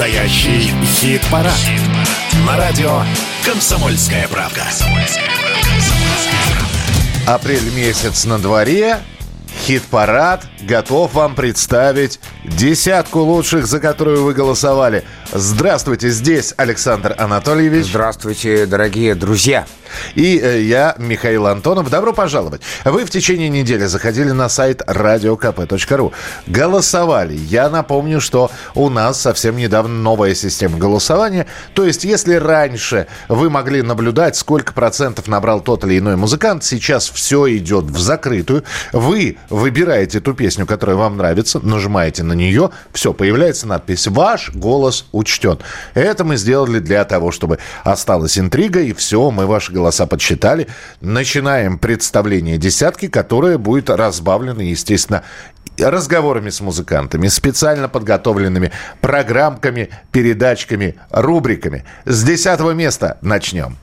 Настоящий хит-парад. Хит На радио «Комсомольская правка». Апрель месяц на дворе. Хит-парад готов вам представить десятку лучших, за которую вы голосовали. Здравствуйте, здесь Александр Анатольевич. Здравствуйте, дорогие друзья. И э, я, Михаил Антонов. Добро пожаловать. Вы в течение недели заходили на сайт radiokp.ru. Голосовали. Я напомню, что у нас совсем недавно новая система голосования. То есть, если раньше вы могли наблюдать, сколько процентов набрал тот или иной музыкант, сейчас все идет в закрытую. Вы выбираете ту песню, которая вам нравится, нажимаете на нее, все, появляется надпись «Ваш голос учтен». Это мы сделали для того, чтобы осталась интрига, и все, мы ваши голоса подсчитали. Начинаем представление десятки, которое будет разбавлено, естественно, разговорами с музыкантами, специально подготовленными программками, передачками, рубриками. С десятого места начнем.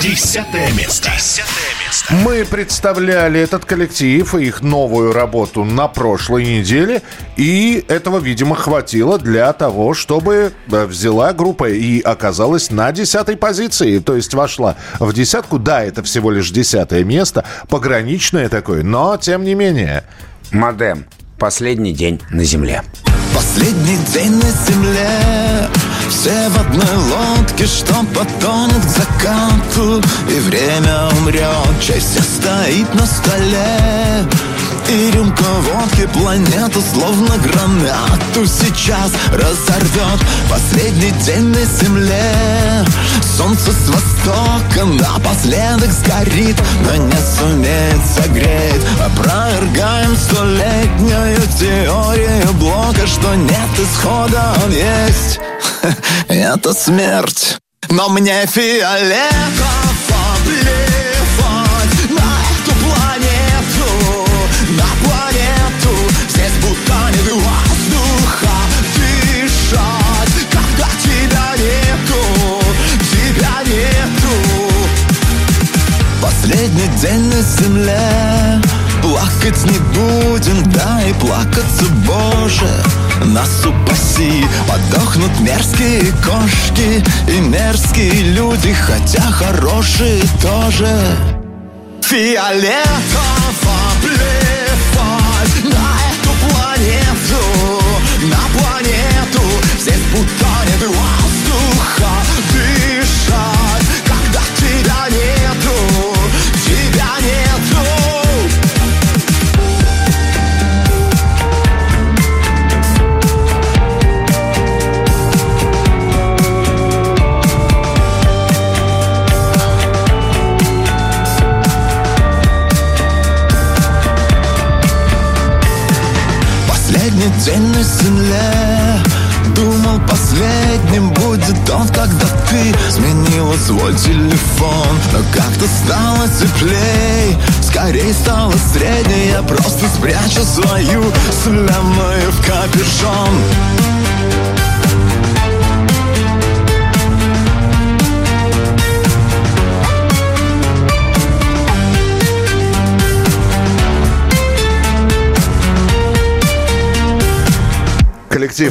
Десятое место. Десятое место. Мы представляли этот коллектив и их новую работу на прошлой неделе, и этого, видимо, хватило для того, чтобы взяла группа и оказалась на десятой позиции, то есть вошла в десятку. Да, это всего лишь десятое место, пограничное такое, но тем не менее. Модем. Последний день на земле. Последний день на земле Все в одной лодке, что потонет к закату И время умрет, честь стоит на столе и рюмка водки планету словно гранату сейчас разорвет Последний день на земле. Солнце с востока напоследок сгорит Но не сумеет согреть. Опровергаем столетнюю теорию блока Что нет исхода, он есть. Это смерть. Но мне фиолетово земле Плакать не будем, да и плакаться, Боже. Нас упаси, подохнут мерзкие кошки. И мерзкие люди, хотя хорошие тоже. Фиолетово плевать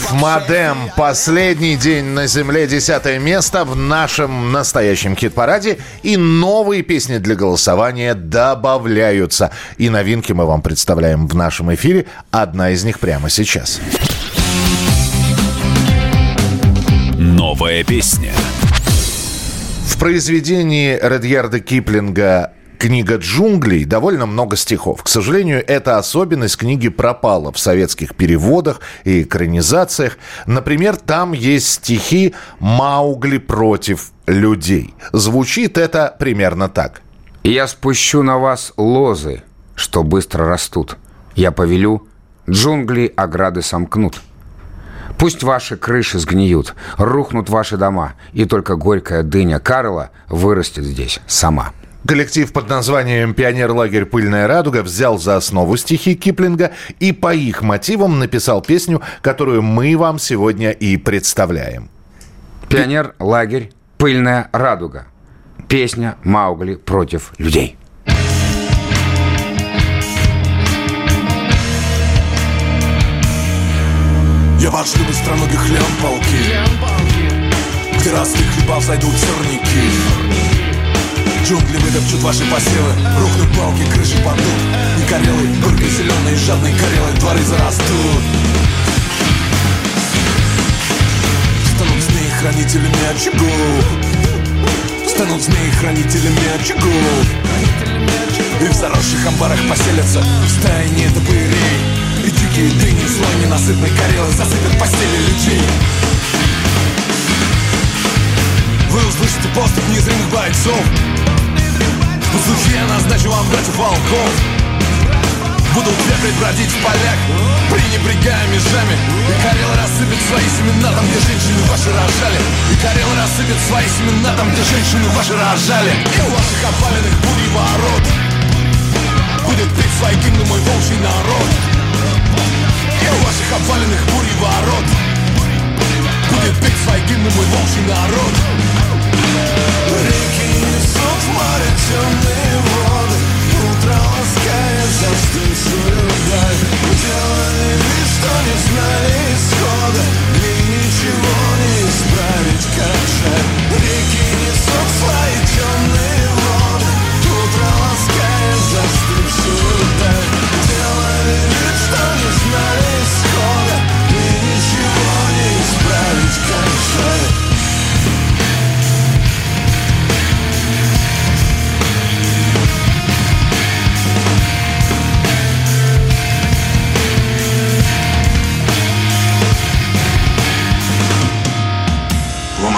Коллектив Модем. Последний день на земле. Десятое место в нашем настоящем хит-параде. И новые песни для голосования добавляются. И новинки мы вам представляем в нашем эфире. Одна из них прямо сейчас. Новая песня. В произведении Редьярда Киплинга книга джунглей довольно много стихов. К сожалению, эта особенность книги пропала в советских переводах и экранизациях. Например, там есть стихи «Маугли против людей». Звучит это примерно так. Я спущу на вас лозы, что быстро растут. Я повелю, джунгли ограды сомкнут. Пусть ваши крыши сгниют, рухнут ваши дома, и только горькая дыня Карла вырастет здесь сама. Коллектив под названием «Пионер-лагерь Пыльная радуга» взял за основу стихи Киплинга и по их мотивам написал песню, которую мы вам сегодня и представляем. Пионер, лагерь, пыльная радуга. Песня Маугли против людей. Я Маршли быстроногих лямпалки Где росли хлеба взойдут сорняки Джунгли выдопчут ваши посевы. Рухнут палки, крыши падут. И корелы, горькой зеленые, жадные корелы Дворы зарастут. Станут змеи хранителями очагов. Станут змеи хранителями очагов. И в заросших амбарах поселятся Стаи нетопырей И дикие дыни Слой ненасытной корелы Засыпят постели людей. Вы услышите поступ незримых бойцов Послухи я назначу вам братьев волков. Будут вепри бродить в полях Пренебрегая межами. И Карел рассыпет свои семена там, где женщины ваши рожали. И Карел рассыпет свои семена там, где женщины ваши рожали. И у ваших опаленных бурей ворот. Будет петь свои гимны мой волчий народ. И у ваших опаленных бурей ворот. Будет петь свои гимны мой волчий народ темные воды Утро ласкает застывшую даль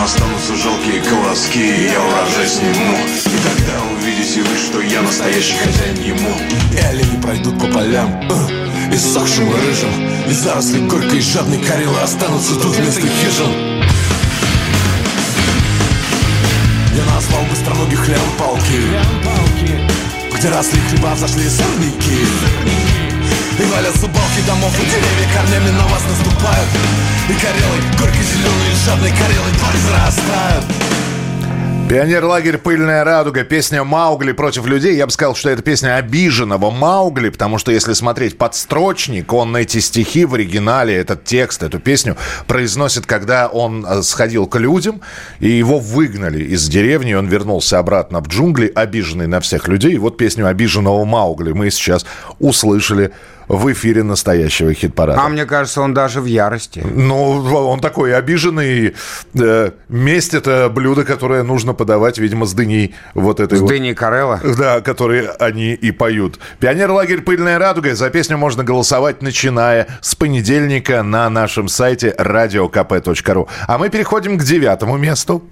останутся жалкие колоски Я урожай сниму И тогда увидите вы, что я настоящий хозяин ему. И олени пройдут по полям э, Иссохшим и рыжим И заросли горькой и жадной корелы Останутся тут вместо хижин. Я назвал быстроногих лямпалки Где росли хлеба, взошли сорняки и валятся балки домов и деревья корнями на вас наступают И зеленые, жадные корелы твари зарастают Пионер-лагерь «Пыльная радуга», песня «Маугли против людей». Я бы сказал, что это песня обиженного Маугли, потому что если смотреть подстрочник, он эти стихи в оригинале, этот текст, эту песню произносит, когда он э, сходил к людям, и его выгнали из деревни, он вернулся обратно в джунгли, обиженный на всех людей. И вот песню обиженного Маугли мы сейчас услышали в эфире настоящего хит-парада. А мне кажется, он даже в ярости. Ну, он такой обиженный. Э, месть – это блюдо, которое нужно подавать, видимо, с дыней вот этой С вот. дыней Карелла. Да, которые они и поют. Пионер-лагерь «Пыльная радуга». За песню можно голосовать, начиная с понедельника на нашем сайте radiokp.ru. А мы переходим к девятому месту.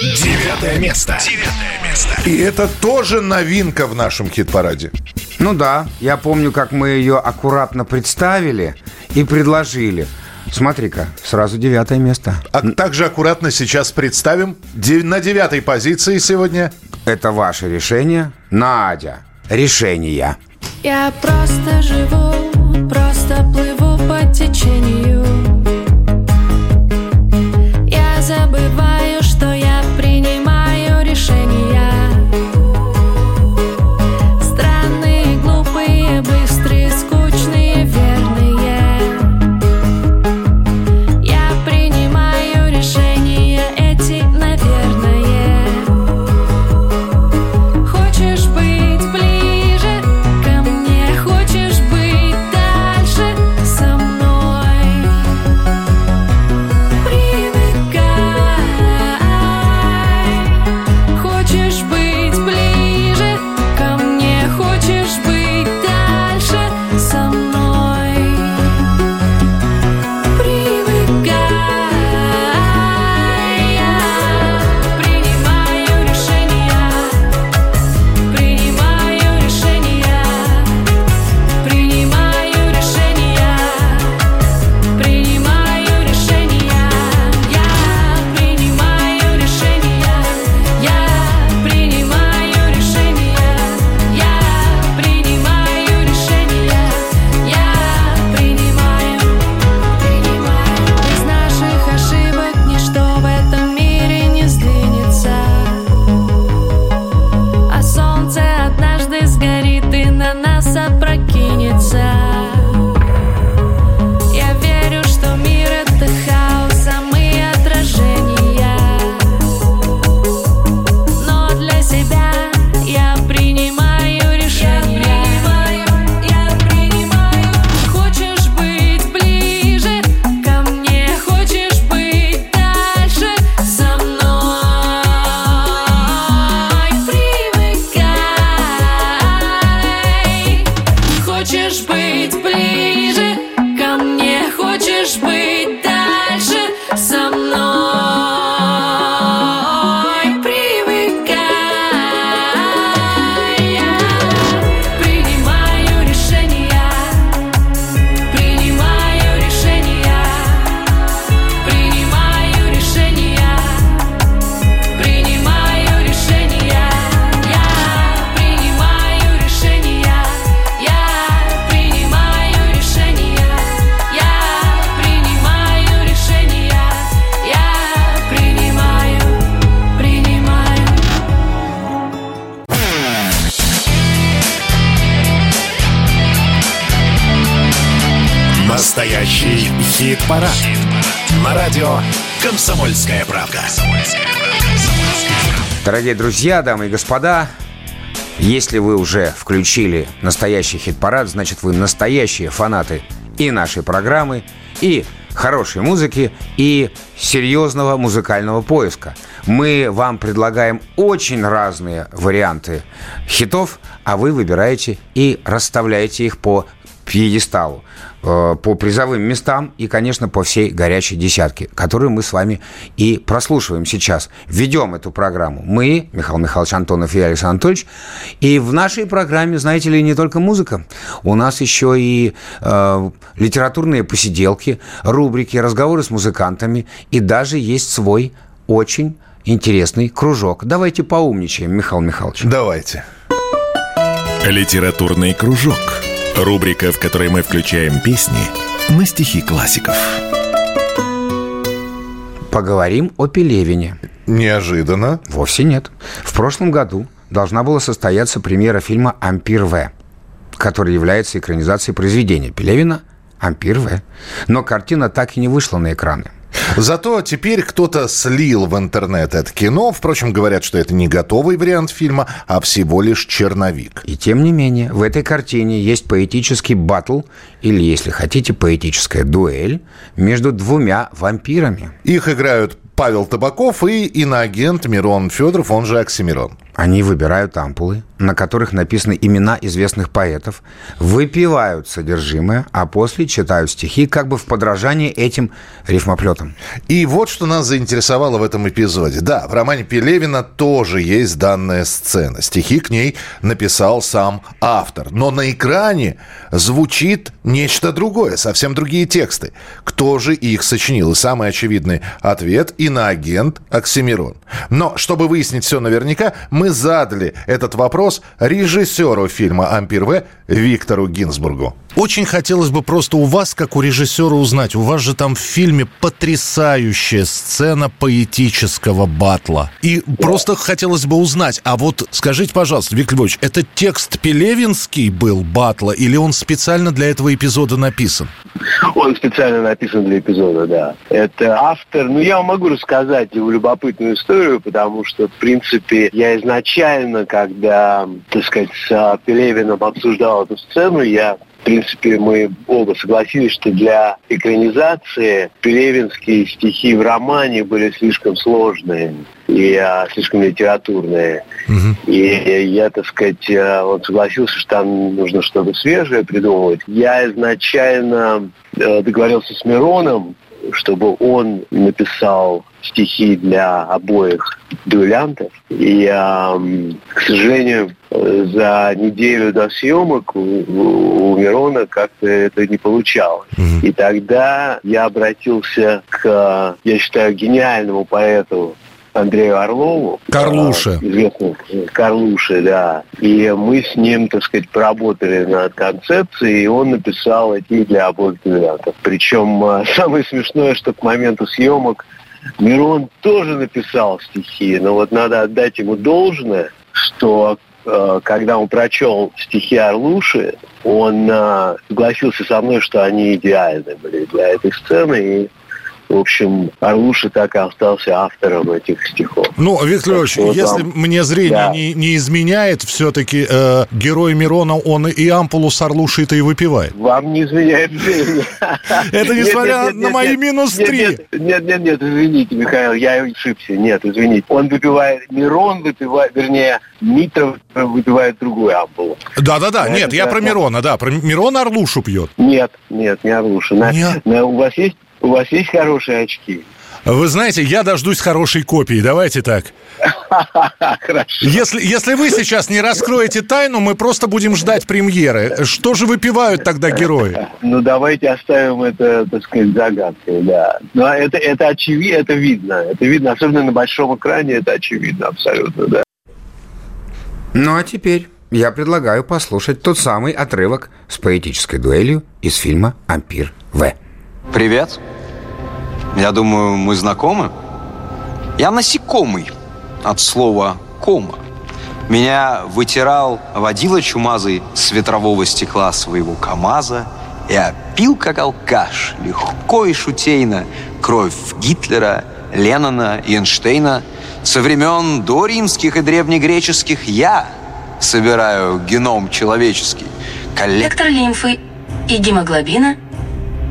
Девятое место. Девятое место. И это тоже новинка в нашем хит-параде. Ну да, я помню, как мы ее аккуратно представили и предложили. Смотри-ка, сразу девятое место. А также аккуратно сейчас представим на девятой позиции сегодня Это ваше решение. Надя, решение. Я просто живу, просто плыву по течению. Я забываю, Хит-парад. На радио «Комсомольская правда». Дорогие друзья, дамы и господа, если вы уже включили настоящий хит-парад, значит вы настоящие фанаты и нашей программы, и хорошей музыки, и серьезного музыкального поиска. Мы вам предлагаем очень разные варианты хитов, а вы выбираете и расставляете их по пьедесталу, э, по призовым местам и, конечно, по всей горячей десятке, которую мы с вами и прослушиваем сейчас. Ведем эту программу мы, Михаил Михайлович Антонов и Александр Анатольевич. И в нашей программе, знаете ли, не только музыка. У нас еще и э, литературные посиделки, рубрики, разговоры с музыкантами. И даже есть свой очень интересный кружок. Давайте поумничаем, Михаил Михайлович. Давайте. Литературный кружок. Рубрика, в которой мы включаем песни на стихи классиков. Поговорим о Пелевине. Неожиданно. Вовсе нет. В прошлом году должна была состояться премьера фильма «Ампир В», который является экранизацией произведения Пелевина «Ампир В». Но картина так и не вышла на экраны. Зато теперь кто-то слил в интернет это кино. Впрочем, говорят, что это не готовый вариант фильма, а всего лишь черновик. И тем не менее, в этой картине есть поэтический батл, или, если хотите, поэтическая дуэль между двумя вампирами. Их играют Павел Табаков и иноагент Мирон Федоров, он же Оксимирон. Они выбирают ампулы, на которых написаны имена известных поэтов, выпивают содержимое, а после читают стихи как бы в подражании этим рифмоплетам. И вот что нас заинтересовало в этом эпизоде. Да, в романе Пелевина тоже есть данная сцена. Стихи к ней написал сам автор. Но на экране звучит нечто другое, совсем другие тексты. Кто же их сочинил? И самый очевидный ответ – иноагент Оксимирон. Но, чтобы выяснить все наверняка, мы задали этот вопрос режиссеру фильма «Ампир В» Виктору Гинзбургу. Очень хотелось бы просто у вас, как у режиссера, узнать. У вас же там в фильме потрясающая сцена поэтического батла. И просто хотелось бы узнать, а вот скажите, пожалуйста, Виктор Львович, это текст Пелевинский был батла или он специально для этого эпизода написан? Он специально написан для эпизода, да. Это автор, ну я вам могу рассказать его любопытную историю, потому что, в принципе, я изначально, когда, так сказать, с Пелевином обсуждал эту сцену, я принципе, мы оба согласились, что для экранизации пелевинские стихи в романе были слишком сложные и а, слишком литературные. И я, так сказать, а, он согласился, что там нужно что-то свежее придумывать. Я изначально э, договорился с Мироном, чтобы он написал стихи для обоих дуэлянтов. И, ам, к сожалению, э, за неделю до съемок у, у- у Мирона как-то это не получалось. И тогда я обратился к, я считаю, гениальному поэту Андрею Орлову. Карлуше. Известному э, Карлуше, да. И мы с ним, так сказать, поработали над концепцией, и он написал эти для обоих дуэлянтов. Причем э, самое смешное, что к моменту съемок Мирон тоже написал стихи, но вот надо отдать ему должное, что э, когда он прочел стихи Орлуши, он согласился со мной, что они идеальны были для этой сцены, и в общем, Орлуша так и остался автором этих стихов. Ну, Виктор Львович, если там- мне зрение Да. не, не изменяет, все-таки э, герой Мирона, он и ампулу с Орлушей-то и выпивает. Вам не изменяет зрение. Это несмотря на мои минус три. Нет, нет, нет, извините, Михаил, я ошибся. Нет, извините. Он выпивает, Мирон выпивает, вернее, Митра выпивает другую ампулу. Да-да-да, нет, я про. Мирона, да, про Мирона Орлушу пьет. Нет, нет, не Орлуша. У вас есть у вас есть хорошие очки? Вы знаете, я дождусь хорошей копии, давайте так. Хорошо. Если, если вы сейчас не раскроете тайну, мы просто будем ждать премьеры. Что же выпивают тогда герои? Ну, давайте оставим это, так сказать, загадкой, да. Но это, это очевидно, это видно. Это видно, особенно на большом экране, это очевидно абсолютно, да. Ну а теперь я предлагаю послушать тот самый отрывок с поэтической дуэлью из фильма «Ампир В». Привет. Я думаю, мы знакомы. Я насекомый от слова «кома». Меня вытирал водила чумазый с ветрового стекла своего КамАЗа. Я пил, как алкаш, легко и шутейно, кровь Гитлера, Леннона и Эйнштейна. Со времен доримских и древнегреческих я собираю геном человеческий. Коллек... Вектор лимфы и гемоглобина.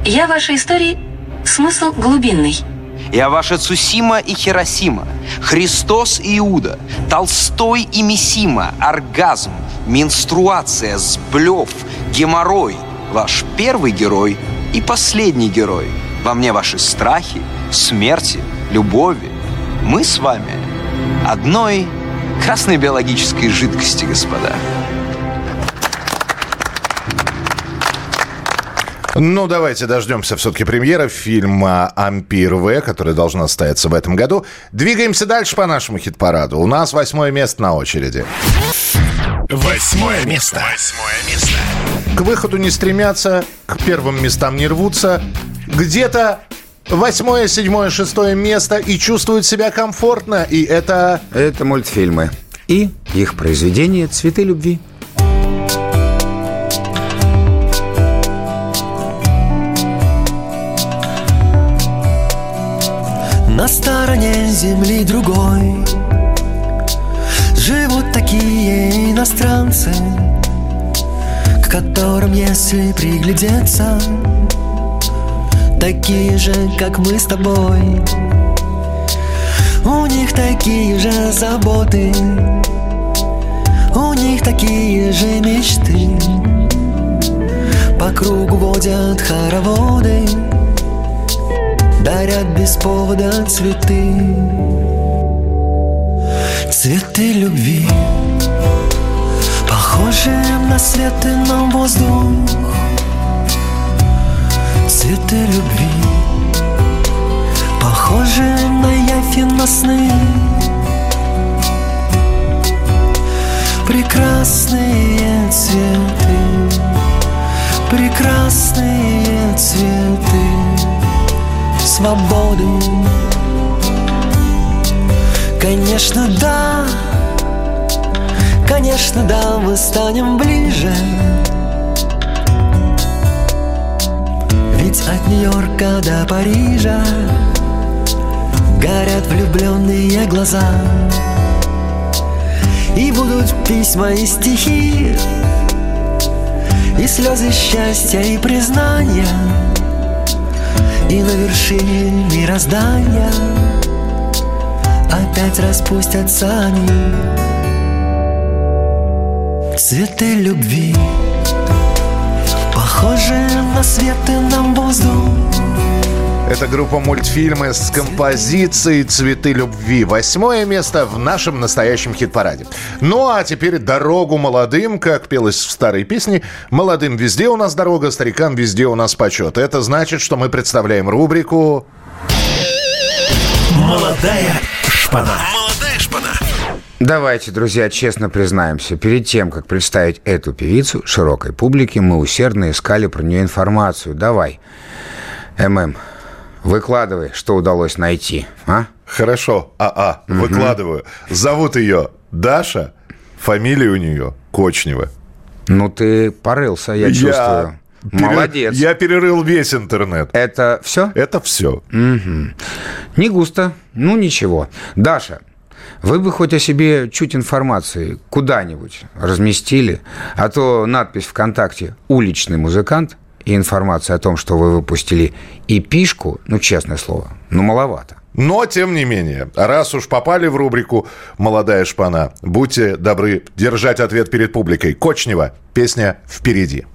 Я вашей истории смысл глубинный. Я ваша Цусима и Хиросима, Христос и Иуда, Толстой и Мисима, оргазм, менструация, сблев, геморрой, ваш первый герой и последний герой. Во мне ваши страхи, смерти, любови. Мы с вами одной красной биологической жидкости, господа. Ну, давайте дождемся все-таки премьеры фильма «Ампир В», которая должна состояться в этом году. Двигаемся дальше по нашему хит-параду. У нас восьмое место на очереди. Восьмое место. Восьмое место. К выходу не стремятся, к первым местам не рвутся. Где-то восьмое, седьмое, шестое место и чувствуют себя комфортно. И это... Это мультфильмы. И их произведение «Цветы любви». На стороне земли другой. Живут такие иностранцы К которым, если приглядеться Такие же, как мы с тобой. У них такие же заботы У них такие же мечты. По кругу водят хороводы Дарят без повода цветы. Цветы любви Похожи на свет на воздух. Цветы любви Похожи на явь на сны. Прекрасные цветы Прекрасные цветы свободы Конечно, да, конечно, да, мы станем ближе. Ведь от Нью-Йорка до Парижа Горят влюбленные глаза. И будут письма и стихи И слезы счастья и признания и на вершине мироздания Опять распустятся они. Цветы любви Похожи на свет и на воздух Это группа мультфильмы с композицией «Цветы любви». Восьмое место в нашем настоящем хит-параде. Ну а теперь дорогу молодым, как пелось в старой песне. Молодым везде у нас дорога, старикам везде у нас почет. Это значит, что мы представляем рубрику... Молодая шпана. Молодая шпана. Давайте, друзья, честно признаемся, перед тем, как представить эту певицу широкой публике, мы усердно искали про нее информацию. Давай, ММ, выкладывай, что удалось найти, а? Хорошо, АА, выкладываю. Зовут ее Даша, фамилия у нее Кочнева. Ну, ты порылся, я чувствую. пере- Молодец. Я перерыл весь интернет. Это все? Это все. Не густо. Ну, ничего. Даша, вы бы хоть о себе чуть информации куда-нибудь разместили, а то надпись ВКонтакте «Уличный музыкант» и информация о том, что вы выпустили эпишку, ну, честное слово, ну, маловато. Но, тем не менее, раз уж попали в рубрику «Молодая шпана», будьте добры держать ответ перед публикой. Кочнева, песня «Впереди».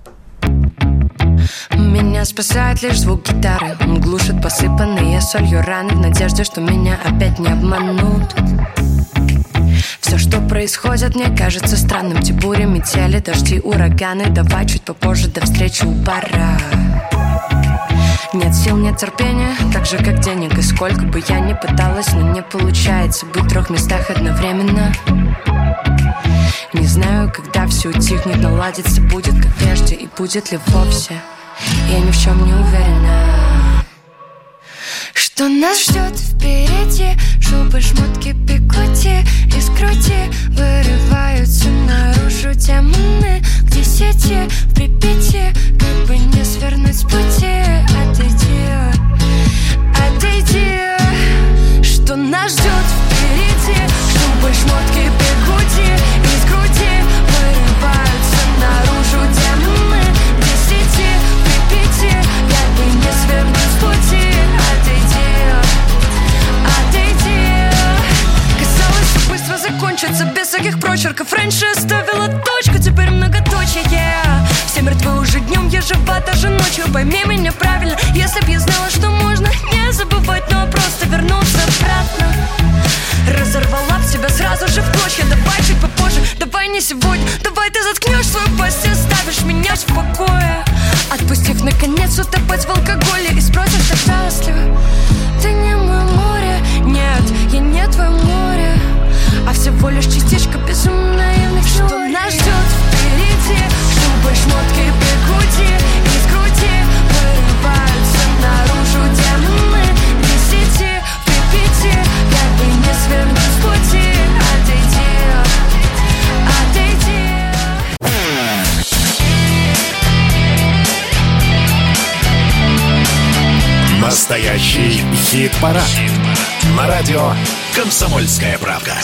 Меня спасает лишь звук гитары Он глушит посыпанные солью раны В надежде, что меня опять не обманут все, что происходит, мне кажется странным. Те бури, метели, дожди, ураганы. Давай чуть попозже, до встречи у пора нет сил, нет терпения, так же как денег. И сколько бы я ни пыталась, но не получается Быть в трех местах одновременно. Не знаю, когда все утихнет, наладится Будет как прежде и будет ли вовсе. Я ни в чем не уверена что нас ждет впереди? Шубы, шмотки, бигуди Из груди вырываются наружу демоны К десяти в Припяти Как бы не свернуть с пути. Отойди, отойди закончится Без всяких прочерков Раньше ставила точку, теперь многоточие. Все мертвы уже днем, я жива даже ночью. Пойми меня правильно, если б я знала, что можно Не забывать, но просто вернуться обратно. Разорвала б себя сразу же в клочья Давай чуть попозже, давай не сегодня. Давай ты заткнешь свою пасть и оставишь меня в покое. Отпустив наконец утопать в алкоголе И спросишь, так жалостливо Ты не мое море, нет, я не твое море А всего лишь частичка безумно наивных Что нас ждет впереди? Шубы, шмотки, бегуди Из груди вырываются наружу демоны Десяти, припяти Как бы не свернуть с пути. Отойди, отойди. Настоящий хит-парад. На радио «Комсомольская правда».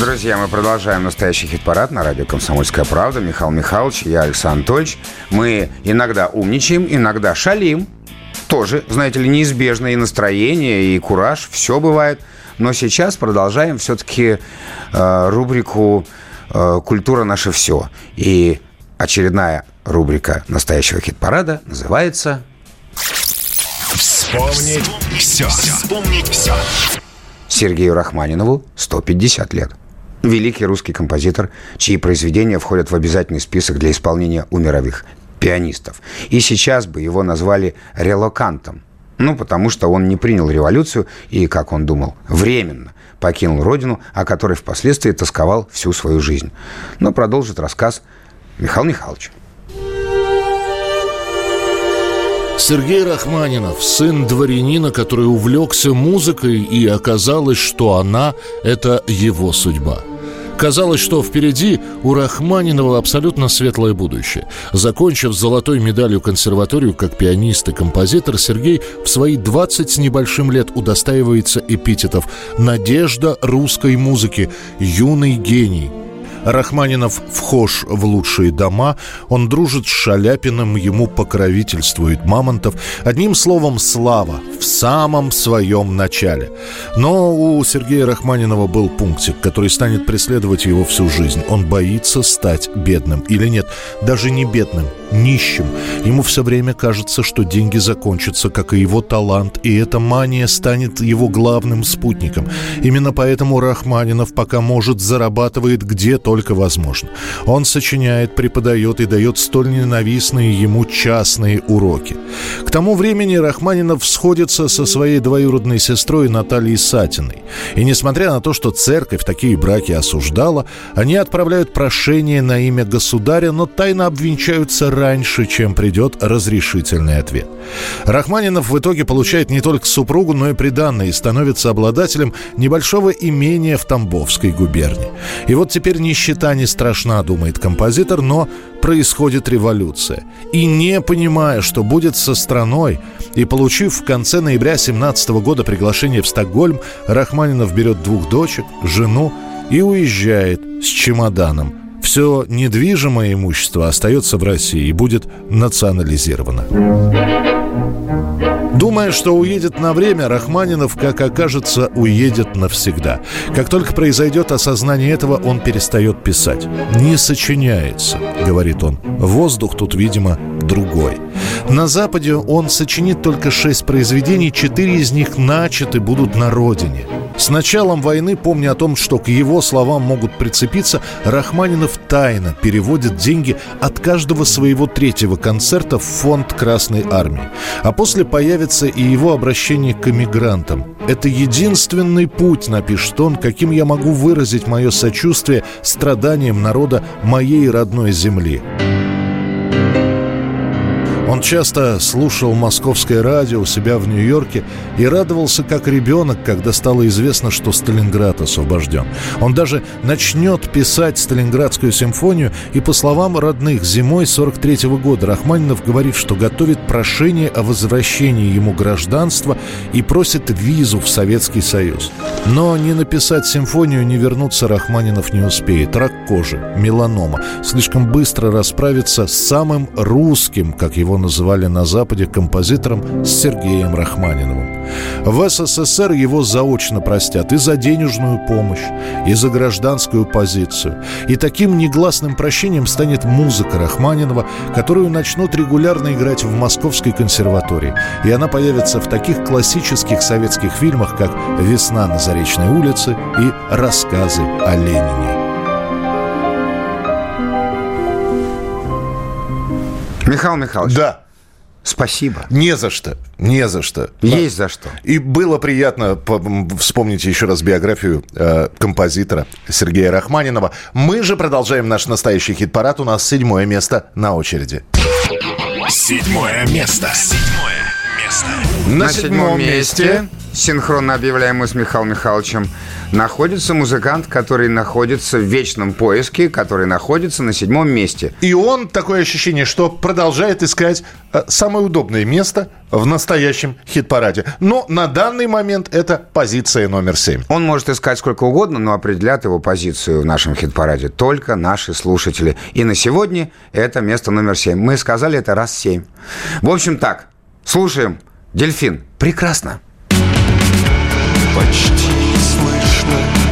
Друзья, мы продолжаем настоящий хит-парад на радио «Комсомольская правда». Михаил Михайлович, я Александр Анатольевич. Мы иногда умничаем, иногда шалим. Тоже, знаете ли, неизбежно и настроение, и кураж. Все бывает. Но сейчас продолжаем все-таки э, рубрику э, «Культура наше все». И очередная рубрика настоящего хит-парада называется Вспомнить все. Вспомнить все. Сергею Рахманинову 150 лет. Великий русский композитор, чьи произведения входят в обязательный список для исполнения у мировых пианистов. И сейчас бы его назвали релокантом. Ну, потому что он не принял революцию и, как он думал, временно покинул родину, о которой впоследствии тосковал всю свою жизнь. Но продолжит рассказ Михаил Михайлович. Сергей Рахманинов, сын дворянина, который увлекся музыкой, и оказалось, что она – это его судьба. Казалось, что впереди у Рахманинова абсолютно светлое будущее. Закончив золотой медалью консерваторию как пианист и композитор, Сергей в свои 20 с небольшим лет удостаивается эпитетов «Надежда русской музыки», «Юный гений», Рахманинов вхож в лучшие дома, он дружит с Шаляпиным, ему покровительствует Мамонтов. Одним словом, слава в самом своем начале. Но у Сергея Рахманинова был пунктик, который станет преследовать его всю жизнь. Он боится стать бедным. Или нет, даже не бедным, нищим. Ему все время кажется, что деньги закончатся, как и его талант, и эта мания станет его главным спутником. Именно поэтому Рахманинов пока может зарабатывает где только возможно. Он сочиняет, преподает и дает столь ненавистные ему частные уроки. К тому времени Рахманинов сходится со своей двоюродной сестрой Натальей Сатиной. И несмотря на то, что церковь такие браки осуждала, они отправляют прошение на имя государя, но тайно обвенчаются раньше, чем придет разрешительный ответ. Рахманинов в итоге получает не только супругу, но и приданное и становится обладателем небольшого имения в Тамбовской губернии. И вот теперь нищета не страшна, думает композитор, но происходит революция. И не понимая, что будет со страной, и получив в конце ноября 17 года приглашение в Стокгольм, Рахманинов берет двух дочек, жену и уезжает с чемоданом. Все недвижимое имущество остается в России и будет национализировано. Думая, что уедет на время, Рахманинов, как окажется, уедет навсегда. Как только произойдет осознание этого, он перестает писать. «Не сочиняется», — говорит он. «Воздух тут, видимо, другой». На Западе он сочинит только шесть произведений, четыре из них начаты будут на родине. С началом войны, помня о том, что к его словам могут прицепиться, Рахманинов тайно переводит деньги от каждого своего третьего концерта в фонд Красной Армии. А после появится и его обращение к эмигрантам. «Это единственный путь, — напишет он, — каким я могу выразить мое сочувствие страданиям народа моей родной земли». Он часто слушал московское радио у себя в Нью-Йорке и радовался как ребенок, когда стало известно, что Сталинград освобожден. Он даже начнет писать Сталинградскую симфонию, и, по словам родных, зимой 43 -го года Рахманинов говорит, что готовит прошение о возвращении ему гражданства и просит визу в Советский Союз. Но не написать симфонию, не вернуться Рахманинов не успеет. Рак кожи, меланома. Слишком быстро расправиться с самым русским, как его называли на Западе композитором Сергеем Рахманиновым. В СССР его заочно простят и за денежную помощь, и за гражданскую позицию. И таким негласным прощением станет музыка Рахманинова, которую начнут регулярно играть в Московской консерватории. И она появится в таких классических советских фильмах, как «Весна на Заречной улице» и «Рассказы о Ленине». Михаил Михайлович. Да. Спасибо. Не за что. Не за что. Есть за что. И было приятно по- вспомнить еще раз биографию э, композитора Сергея Рахманинова. Мы же продолжаем наш настоящий хит-парад. У нас седьмое место на очереди. Седьмое место. Седьмое место. На, седьмом месте, синхронно объявляем мы с Михаилом Михайловичем, находится музыкант, который находится в вечном поиске, который находится на седьмом месте. И он, такое ощущение, что продолжает искать э, самое удобное место в настоящем хит-параде. Но на данный момент это позиция номер семь. Он может искать сколько угодно, но определят его позицию в нашем хит-параде только наши слушатели. И на сегодня это место номер семь. Мы сказали это раз семь. В общем так, слушаем. Дельфин. Прекрасно. Почти не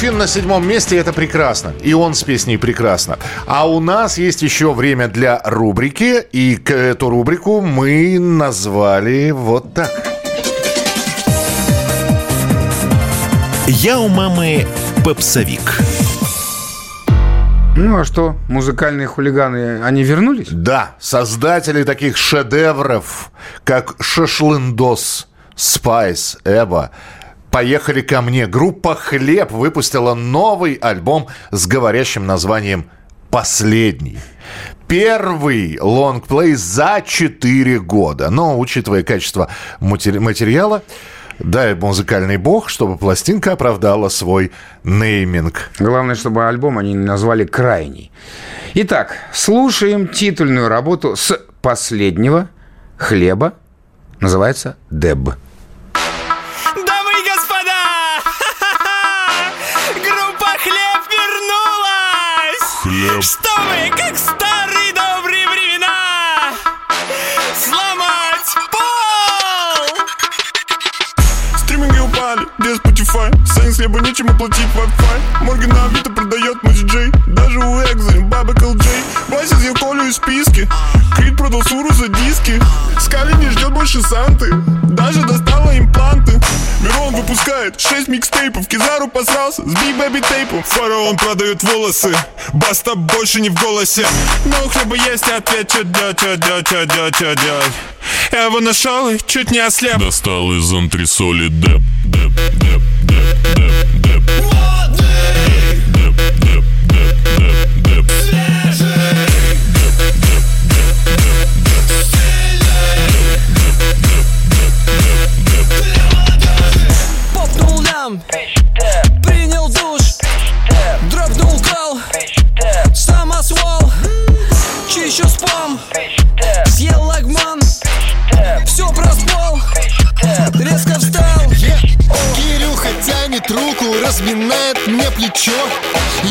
Дельфин на седьмом месте, это прекрасно. И он с песней прекрасно. А у нас есть еще время для рубрики. И к эту рубрику мы назвали вот так. Я у мамы попсовик. Ну а что, музыкальные хулиганы, они вернулись? Да, создатели таких шедевров, как Шашлындос, Спайс, Эба, поехали ко мне. Группа «Хлеб» выпустила новый альбом с говорящим названием «Последний». Первый лонгплей за 4 года. Но, учитывая качество матери- материала, дай музыкальный бог, чтобы пластинка оправдала свой нейминг. Главное, чтобы альбом они назвали «Крайний». Итак, слушаем титульную работу с последнего хлеба. Называется «Деб». Вернулась! Чтобы, как в старые добрые времена, сломать пол! Стриминги упали, без Spotify Сайнс хлеба нечем оплатить Wi-Fi Морган Авито продает мой диджей Даже у Экзы, бабы Джей Вася съел Колю из списки. Крид продал Суру за диски. Скали не ждет больше Санты. Даже достала импланты. Мирон выпускает 6 микстейпов. Кизару посрался с би-бэби тейпом Фараон продает волосы. Баста больше не в голосе. Но у хлеба есть ответ. Чё делать, чё делать, чё делать, чё делать? Я его нашел и чуть не ослеп. Достал из антресоли. Деп, деп, деп, деп. Деп, чищу спам, съел лагман, все проспал, резко встал. Кирюха тянет руку, разминает мне плечо.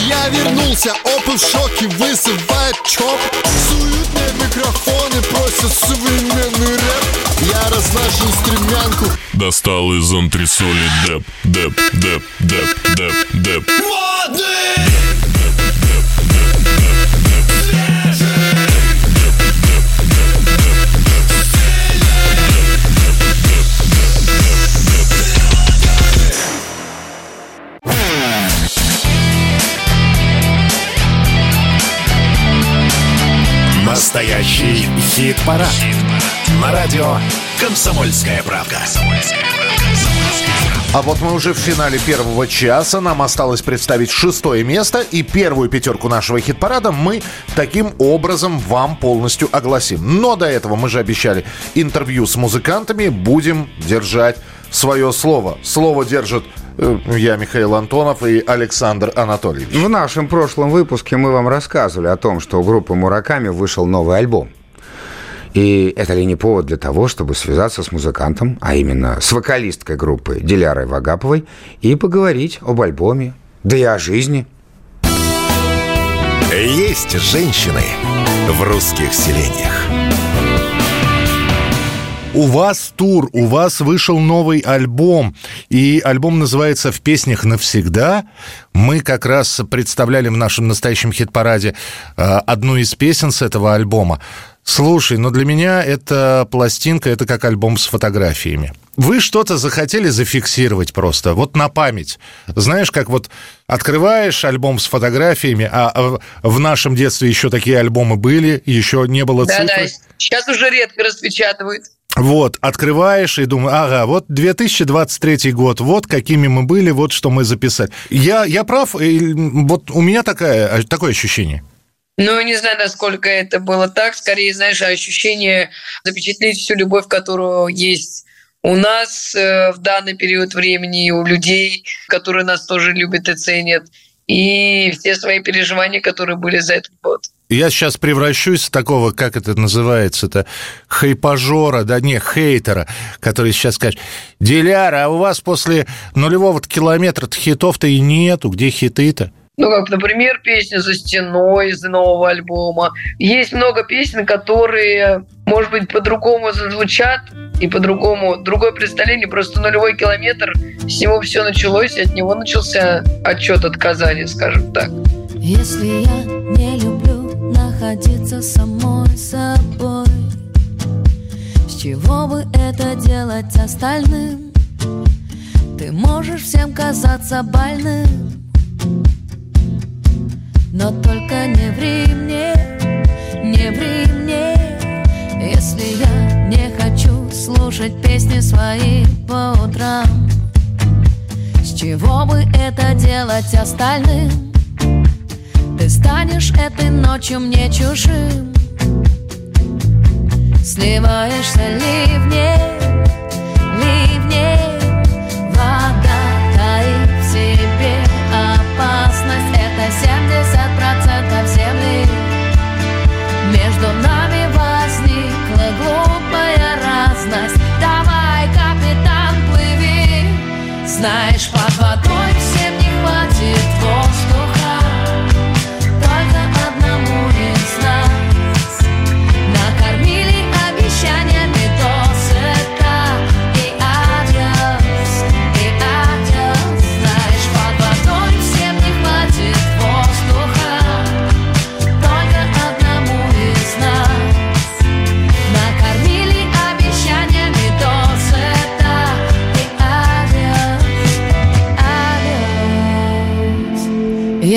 Я вернулся, опы в шоке, вызывает чоп. Суют мне микрофоны, просят современный рэп. Я разношу стремянку. Достал из антресоли деп, деп, деп, деп, деп, деп. Настоящий хит-парад. На радио «Комсомольская правда». А вот мы уже в финале первого часа. Нам осталось представить шестое место. И первую пятерку нашего хит-парада мы таким образом вам полностью огласим. Но до этого мы же обещали интервью с музыкантами. Будем держать свое слово. Слово держит я, Михаил Антонов и Александр Анатольевич. В нашем прошлом выпуске мы вам рассказывали о том, что у группы Мураками вышел новый альбом. И это ли не повод для того, чтобы связаться с музыкантом, а именно с вокалисткой группы Дилярой Вагаповой, и поговорить об альбоме, да и о жизни. Есть женщины в русских селениях. У вас тур, у вас вышел новый альбом, и альбом называется «В песнях навсегда». Мы как раз представляли в нашем настоящем хит-параде э, одну из песен с этого альбома. Слушай, но для меня эта пластинка, это как альбом с фотографиями. Вы что-то захотели зафиксировать просто, вот на память. Знаешь, как вот открываешь альбом с фотографиями, а в нашем детстве еще такие альбомы были, еще не было цифр. Да-да, сейчас уже редко распечатывают. Вот, открываешь и думаешь, ага, вот 2023 год, вот какими мы были, вот что мы записали. Я, я прав, и вот у меня такая, такое ощущение. Ну, не знаю, насколько это было так. Скорее, знаешь, ощущение запечатлеть всю любовь, которую есть у нас э, в данный период времени, у людей, которые нас тоже любят и ценят, и все свои переживания, которые были за этот год. Я сейчас превращусь в такого, как это называется-то, хайпажора, да не, хейтера, который сейчас скажет, Диляра, а у вас после нулевого километра хитов-то и нету, где хиты-то? Ну, как, например, песня «За стеной» из нового альбома. Есть много песен, которые, может быть, по-другому зазвучат, и по-другому, другое представление, просто нулевой километр, с него все началось, и от него начался отчет от Казани, скажем так. Если я не люблю находиться самой собой С чего бы это делать остальным? Ты можешь всем казаться больным Но только не ври мне, не ври мне Если я не хочу слушать песни свои по утрам С чего бы это делать остальным? Ты станешь этой ночью мне чужим. Сливаешься ливней, ливней Знаешь, под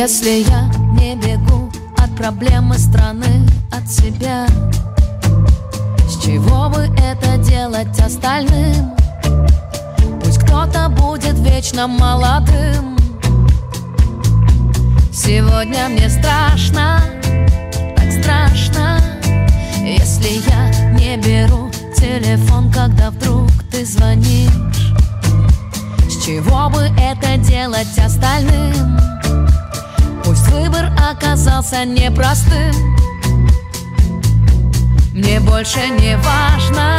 Если я не бегу от проблемы страны, от себя С чего бы это делать остальным? Пусть кто-то будет вечно молодым Сегодня мне страшно, так страшно Если я не беру телефон, когда вдруг ты звонишь С чего бы это делать остальным? Выбор оказался непростым. Мне больше не важно,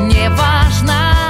не важно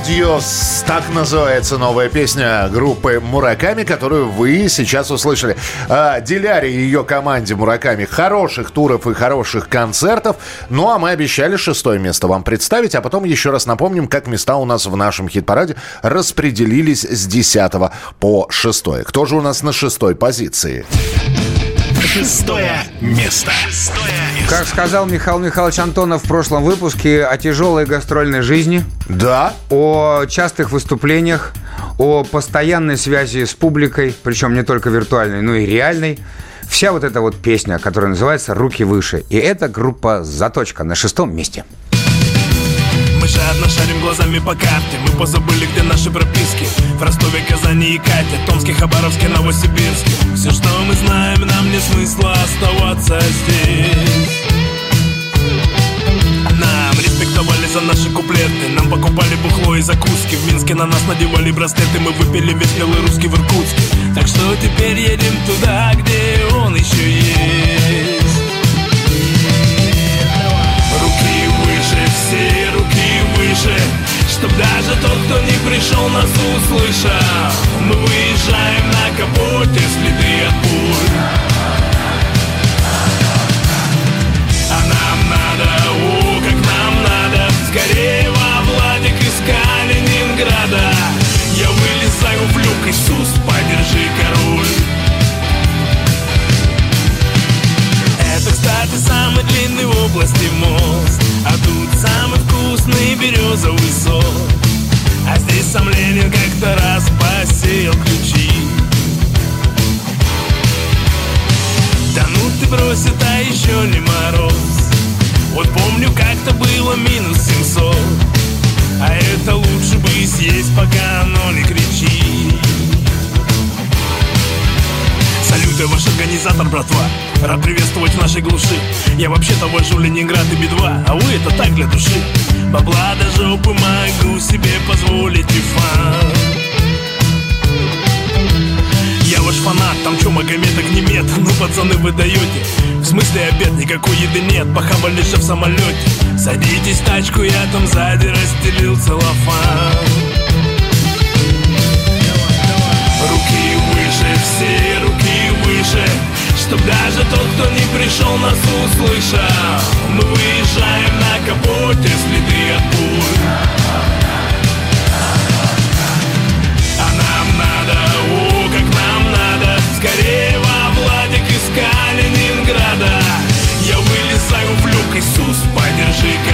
адьос. Так называется новая песня группы Мураками, которую вы сейчас услышали. А, Диляре и ее команде Мураками хороших туров и хороших концертов. Ну, а мы обещали шестое место вам представить, а потом еще раз напомним, как места у нас в нашем хит-параде распределились с 10 по 6. Кто же у нас на шестой позиции? Шестое место. Как сказал Михаил Михайлович Антонов в прошлом выпуске о тяжелой гастрольной жизни. Да. О частых выступлениях, о постоянной связи с публикой, причем не только виртуальной, но и реальной. Вся вот эта вот песня, которая называется «Руки выше». И это группа «Заточка» на шестом месте. Жадно шарим глазами по карте. Мы позабыли, где наши прописки. В Ростове, Казани и Кате Томске, Хабаровске, Новосибирске. Все, что мы знаем, нам не смысла оставаться здесь. Нам респектовали за наши куплеты. Нам покупали бухло и закуски. В Минске на нас надевали браслеты. Мы выпили весь белый русский в Иркутске. Так что теперь едем туда, где он еще есть. Руки выше, все руки выше Чтоб даже тот, кто не пришел, нас услышал. Мы выезжаем на капоте, следы от пуль А нам надо, о, как нам надо. Скорее во Владик из Калининграда. Я вылезаю в люк, Иисус, подержи король самый длинный в области мост А тут самый вкусный березовый сок. А здесь сам Ленин как-то раз посеял ключи. Да ну ты брось, это еще не мороз. Вот помню, как-то было минус 700 А это лучше бы съесть, пока оно не кричит Салюты, ваш организатор, братва. Рад приветствовать в нашей глуши. Я вообще-то вожу Ленинград и Би-2 А вы это так для души. Бабла до жопы могу себе позволить и фан. Я ваш фанат, там чё, Магомед огнемет Ну, пацаны, вы даете В смысле обед, никакой еды нет Похавали же в самолете Садитесь в тачку, я там сзади расстелил целлофан. Руки выше, все руки выше Чтоб даже тот, кто не пришел, нас услышал. Мы выезжаем на капоте, следы от пуль. А нам надо, о, как нам надо. Скорее во Владик из Калининграда. Я вылезаю в люк, Иисус, подержи король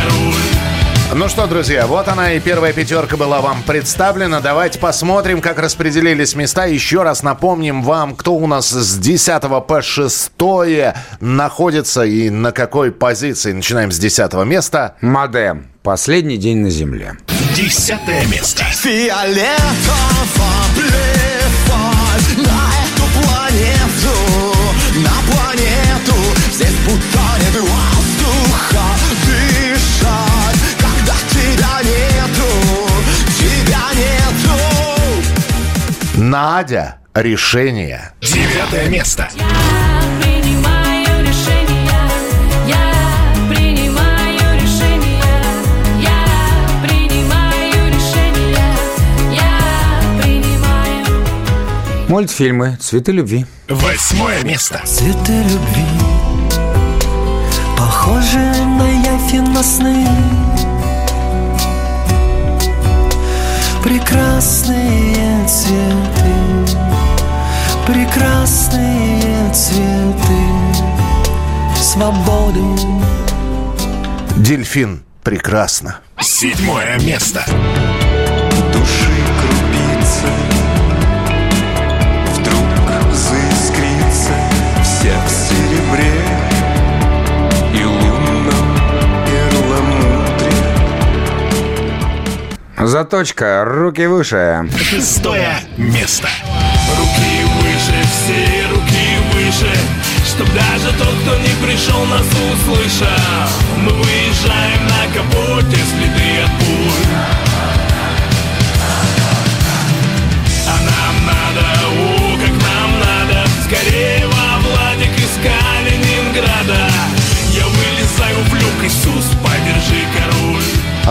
Ну что, друзья, вот она и первая пятерка была вам представлена. Давайте посмотрим, как распределились места. Еще раз напомним вам, кто у нас с 10 по 6 находится и на какой позиции. Начинаем с 10 места. Мадем. Последний день на земле. Десятое место. Фиолетово плевать на эту планету, на планету Здесь будто воздуха Надя. Решение. Девятое место. Принимаю решение, я принимаю решение, я принимаю решение, я принимаю. Мультфильмы «Цветы любви». Восьмое место. Цветы любви Похожи на явь и на сны Прекрасные цветы Прекрасные цветы Свободы Дельфин. Прекрасно. Седьмое место. Души крупицы Заточка. Руки выше. Шестое место. Руки выше, все руки выше Чтоб даже тот, кто не пришел, нас услышал Мы выезжаем на капоте, следы от пуль А нам надо, о, как нам надо Скорее во Владик из Калининграда Я вылезаю в люк, Иисус,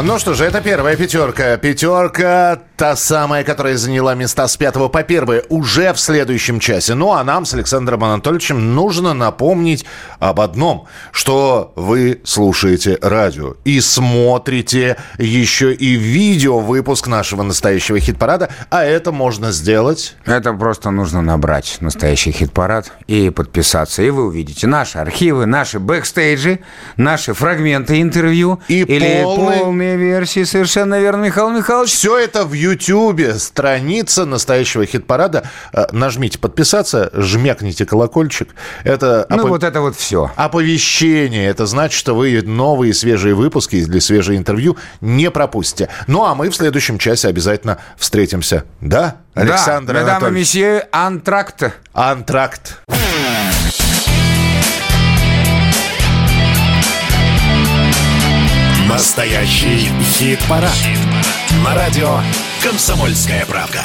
Ну что же, это первая пятерка. Пятерка, та самая, которая заняла места с пятого по первое, уже в следующем часе. Ну а нам с Александром Анатольевичем нужно напомнить об одном, что вы слушаете радио и смотрите еще и видео выпуск нашего настоящего хит-парада, а это можно сделать... Это просто нужно набрать настоящий хит-парад и подписаться. И вы увидите наши архивы, наши бэкстейджи, наши фрагменты интервью. И или полный- полные версии. Совершенно верно, Михаил Михайлович. Все это в Ютьюбе, страница настоящего хит-парада. Э, Нажмите подписаться, жмякните колокольчик. Это Ну, опо- вот это вот все. оповещение. Это значит, что вы новые свежие выпуски или свежие интервью не пропустите. Ну, а мы в следующем часе обязательно встретимся. Да, Александр да, Анатольевич? месье, антракт. Антракт. Настоящий хит-парад. На радио «Комсомольская правда».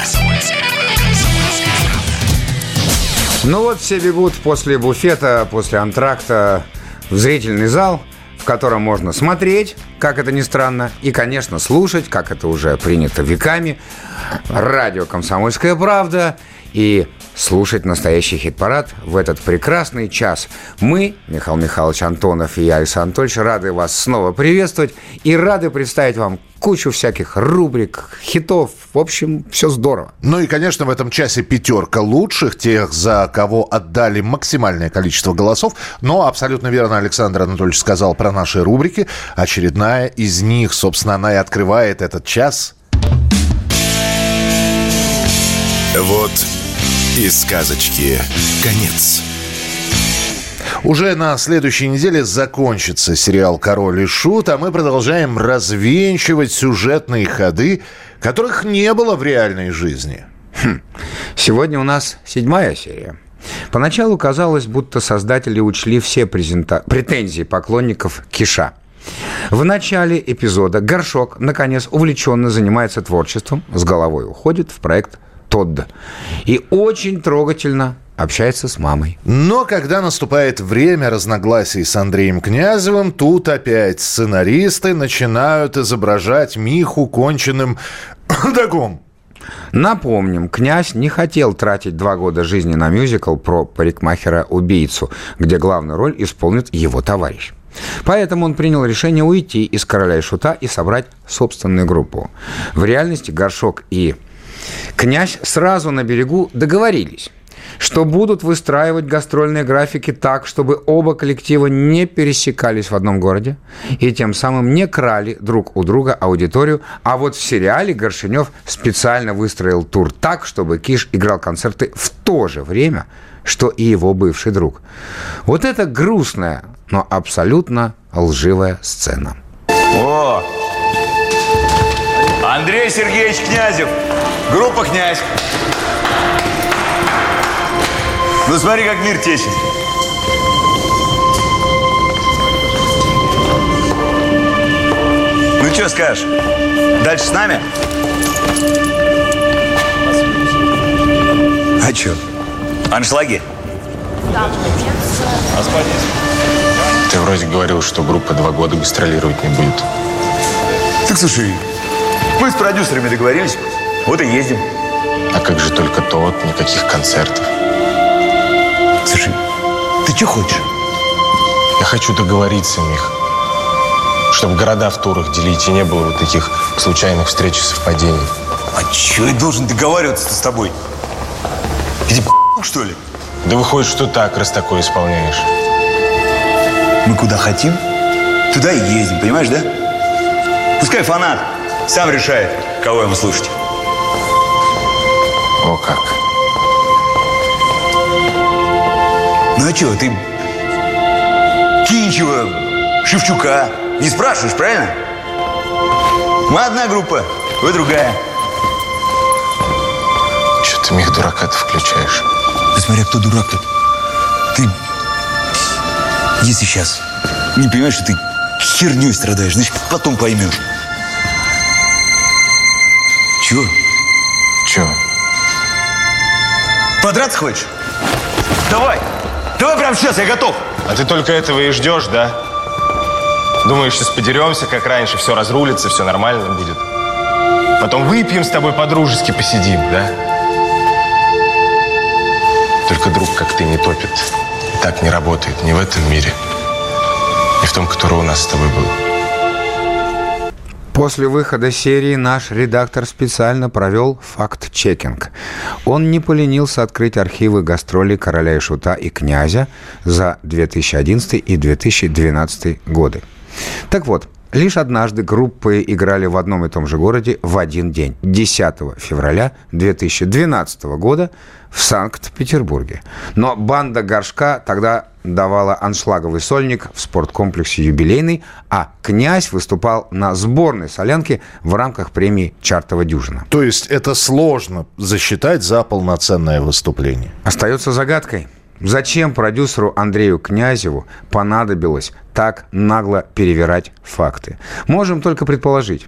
Ну вот все бегут после буфета, после антракта в зрительный зал, в котором можно смотреть, как это ни странно, и, конечно, слушать, как это уже принято веками, радио «Комсомольская правда» и слушать настоящий хит-парад в этот прекрасный час. Мы, Михаил Михайлович Антонов и я, Александр Анатольевич, рады вас снова приветствовать и рады представить вам кучу всяких рубрик, хитов. В общем, все здорово. Ну и, конечно, в этом часе пятерка лучших, тех, за кого отдали максимальное количество голосов. Но абсолютно верно Александр Анатольевич сказал про наши рубрики. Очередная из них, собственно, она и открывает этот час. Вот и сказочки конец. Уже на следующей неделе закончится сериал «Король и Шут», а мы продолжаем развенчивать сюжетные ходы, которых не было в реальной жизни. Сегодня у нас седьмая серия. Поначалу казалось, будто создатели учли все презента... претензии поклонников Киша. В начале эпизода Горшок, наконец, увлеченно занимается творчеством, с головой уходит в проект Тодд. И очень трогательно общается с мамой. Но когда наступает время разногласий с Андреем Князевым, тут опять сценаристы начинают изображать Миху конченным догом. Напомним, князь не хотел тратить два года жизни на мюзикл про парикмахера-убийцу, где главную роль исполнит его товарищ. Поэтому он принял решение уйти из «Короля и Шута» и собрать собственную группу. В реальности Горшок и князь сразу на берегу договорились что будут выстраивать гастрольные графики так, чтобы оба коллектива не пересекались в одном городе и тем самым не крали друг у друга аудиторию. А вот в сериале Горшинев специально выстроил тур так, чтобы Киш играл концерты в то же время, что и его бывший друг. Вот это грустная, но абсолютно лживая сцена. О! Андрей Сергеевич Князев, группа «Князь». Ну смотри, как мир течет. Ну что скажешь? Дальше с нами? А что? Аншлаги? Ты вроде говорил, что группа два года гастролировать не будет. Так слушай, мы с продюсерами договорились, вот и ездим. А как же только тот, никаких концертов. Слушай, ты что хочешь? Я хочу договориться, Мих. Чтобы города в турах делить и не было вот таких случайных встреч и совпадений. А что я должен договариваться с тобой? Иди что ли? Да выходит, что так, раз такое исполняешь. Мы куда хотим, туда и ездим, понимаешь, да? Пускай фанат сам решает, кого ему слушать. О как. Ну а что, ты Кинчева, Шевчука не спрашиваешь, правильно? Мы одна группа, вы другая. Что ты, Мих, дурака-то включаешь? Да смотря кто дурак-то. Ты, если сейчас не понимаешь, что ты херней страдаешь, значит, потом поймешь. Чего? Чего? Подраться хочешь? Давай! Давай прямо сейчас, я готов! А ты только этого и ждешь, да? Думаешь, сейчас подеремся, как раньше, все разрулится, все нормально будет. Потом выпьем с тобой по-дружески, посидим, да? Только друг, как ты, не топит. Так не работает ни в этом мире, ни в том, который у нас с тобой был. После выхода серии наш редактор специально провел факт-чекинг. Он не поленился открыть архивы гастролей «Короля и Шута» и «Князя» за 2011 и 2012 годы. Так вот, лишь однажды группы играли в одном и том же городе в один день, 10 февраля 2012 года в Санкт-Петербурге. Но банда «Горшка» тогда давала аншлаговый сольник в спорткомплексе «Юбилейный», а «Князь» выступал на сборной солянке в рамках премии «Чартова дюжина». То есть это сложно засчитать за полноценное выступление? Остается загадкой. Зачем продюсеру Андрею Князеву понадобилось так нагло перевирать факты? Можем только предположить.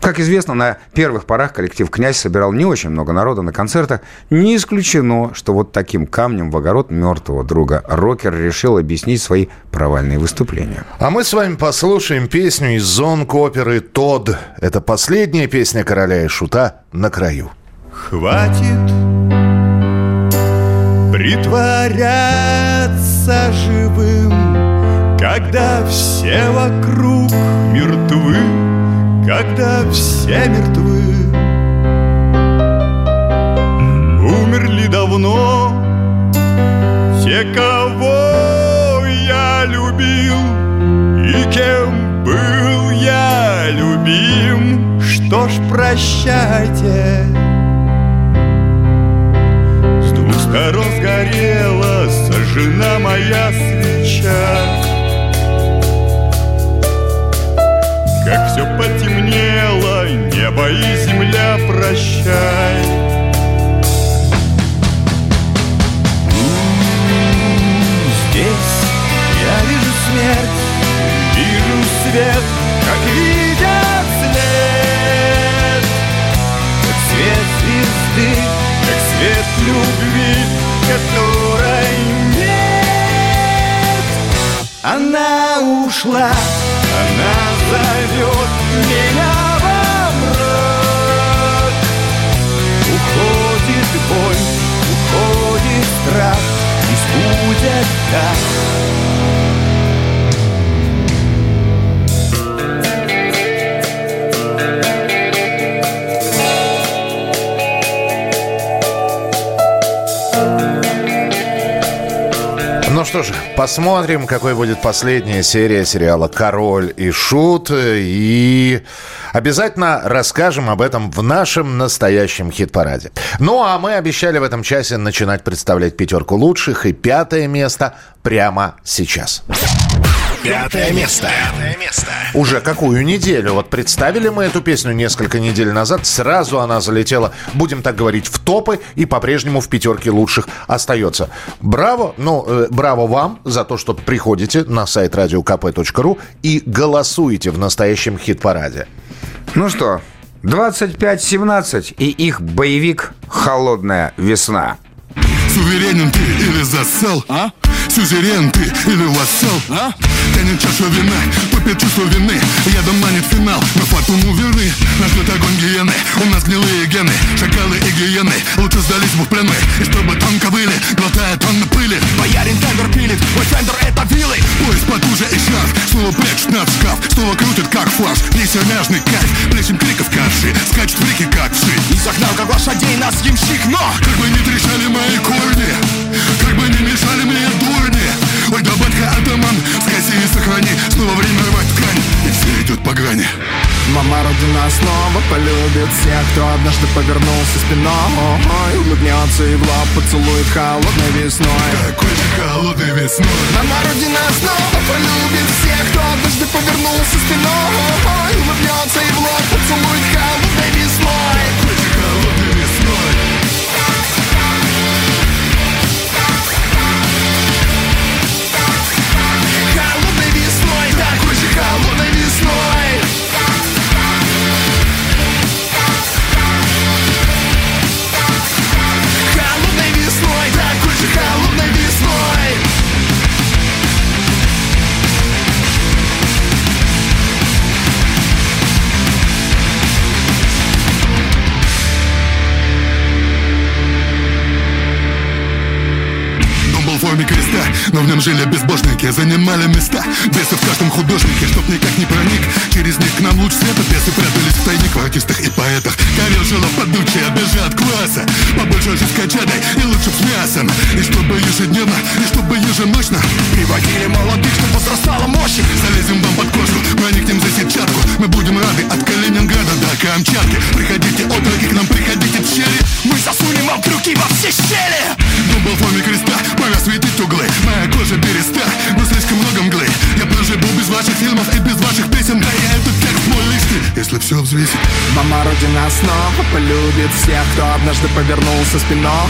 Как известно, на первых порах коллектив «Князь» собирал не очень много народа на концертах. Не исключено, что вот таким камнем в огород мертвого друга рокер решил объяснить свои провальные выступления. А мы с вами послушаем песню из зонг-оперы «Тод». Это последняя песня «Короля и Шута» на краю. Хватит притворяться живым, когда все вокруг мертвы, когда все мертвы. Умерли давно те, кого я любил, и кем был я любим. Что ж, прощайте. Сторон сгорела Сожжена моя свеча. Как все потемнело Небо и земля прощай. Здесь я вижу смерть, вижу свет, любви, которой нет она ушла, Она зовет меня во мрак. Уходит боль, уходит страх, пусть будет так. Что же, посмотрим, какой будет последняя серия сериала «Король и Шут». И обязательно расскажем об этом в нашем настоящем хит-параде. Ну, а мы обещали в этом часе начинать представлять пятерку лучших. И пятое место прямо сейчас. Пятое место. Уже какую неделю? Вот представили мы эту песню несколько недель назад, сразу она залетела, будем так говорить, в топы и по-прежнему в пятерке лучших остается. Браво, ну, э, браво вам за то, что приходите на сайт radiokp.ru и голосуете в настоящем хит-параде. Ну что, 25-17 и их боевик «Холодная весна». Суверенен ты или засал, а? Сюзерен ты или вассал, а? Тянет чашу вина, топит чувство вины. Ядом манит финал, но фатуму верны. Нас ждет огонь гиены, у нас гнилые гены. Шакалы и гиены, лучше сдались бы в плены И чтобы тонко были, глотая тонны пыли. Боярин тендер пилит, мой фендер это вилы. Пояс потуже и шарф, снова прячет над шкаф. Снова крутит как фарш, несермяжный кайф. Плещем криков каши, скачет в реке как вши И загнал как лошадей нас ямщик, но Как бы не трещали мои корни Как бы не мешали мне дурни Ой, да батька атаман, скоси и сохрани. Снова время рвать ткань, и все идет по грани. Мама Родина снова полюбит всех, кто однажды повернулся спиной. Улыбнется и в лоб поцелует холодной весной. Какой же холодной весной. Мама Родина снова полюбит всех, кто однажды повернулся спиной. Улыбнется и в лоб поцелует холодной но в нем жили безбожники Занимали места, бесы в каждом художнике Чтоб никак не проник, через них к нам луч света Бесы прятались в тайник в артистах и поэтах. Карел жила подучая, бежа от класса Побольше же с качадой и лучше с мясом. И чтобы ежедневно, и чтобы еженочно Приводили молодых, чтобы возрастала мощь. Залезем вам под кожу, проникнем за сетчатку. Мы будем рады от Калининграда до Камчатки. Приходите, отроки, к нам приходите в щели. Мы засунем вам крюки во все щели. Дом был в форме креста, пора светить углы. Моя кожа береста, но слишком много мглы. Я проживу без ваших фильмов и без ваших песен. Да и этот текст мой лишний, если все взвесить. Мама Родина снова полюбит всех, кто однажды повернулся спиной.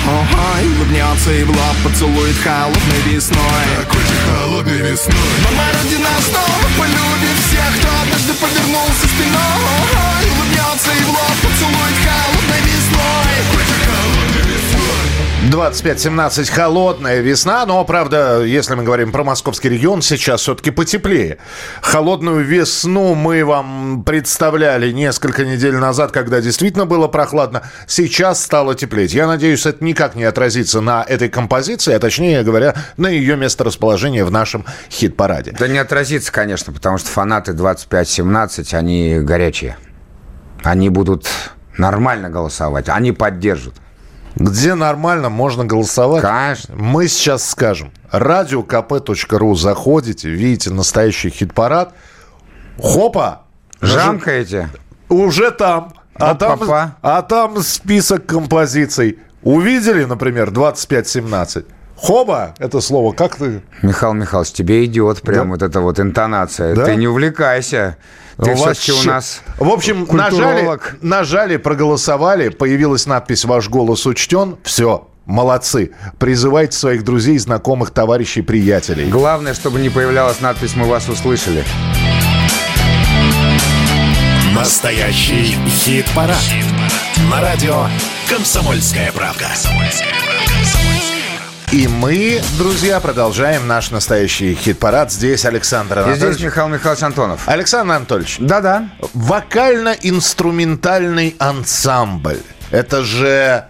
Улыбнется и в лоб поцелует холодной весной. Такой же холодной весной. Мама Родина снова полюбит всех, кто однажды повернулся спиной. Улыбнется и в лоб поцелует холодной весной. Такой же холодной весной 25-17 холодная весна, но, правда, если мы говорим про московский регион, сейчас все-таки потеплее. Холодную весну мы вам представляли несколько недель назад, когда действительно было прохладно. Сейчас стало теплеть. Я надеюсь, это никак не отразится на этой композиции, а точнее говоря, на ее месторасположение в нашем хит-параде. Да не отразится, конечно, потому что фанаты 25-17, они горячие. Они будут нормально голосовать, они поддержат. Где нормально можно голосовать? Конечно. Мы сейчас скажем. Радиокп.ру заходите, видите настоящий хит-парад. Хопа! Жамкаете? Уже там. А там, Оп-па-па. а там список композиций. увидели, например, 25-17, Хоба, это слово, как ты? Михаил Михайлович, тебе идет прям вот эта вот интонация. Да? Ты не увлекайся. Ты все-таки у вообще. нас В общем, нажали, культуролог. нажали, проголосовали, появилась надпись «Ваш голос учтен». Все, молодцы. Призывайте своих друзей, знакомых, товарищей, приятелей. Главное, чтобы не появлялась надпись «Мы вас услышали». Настоящий хит-парад. На радио «Комсомольская правда». И мы, друзья, продолжаем наш настоящий хит-парад. Здесь Александр И Анатольевич. здесь Михаил Михайлович Антонов. Александр Анатольевич. Да-да. Вокально-инструментальный ансамбль. Это же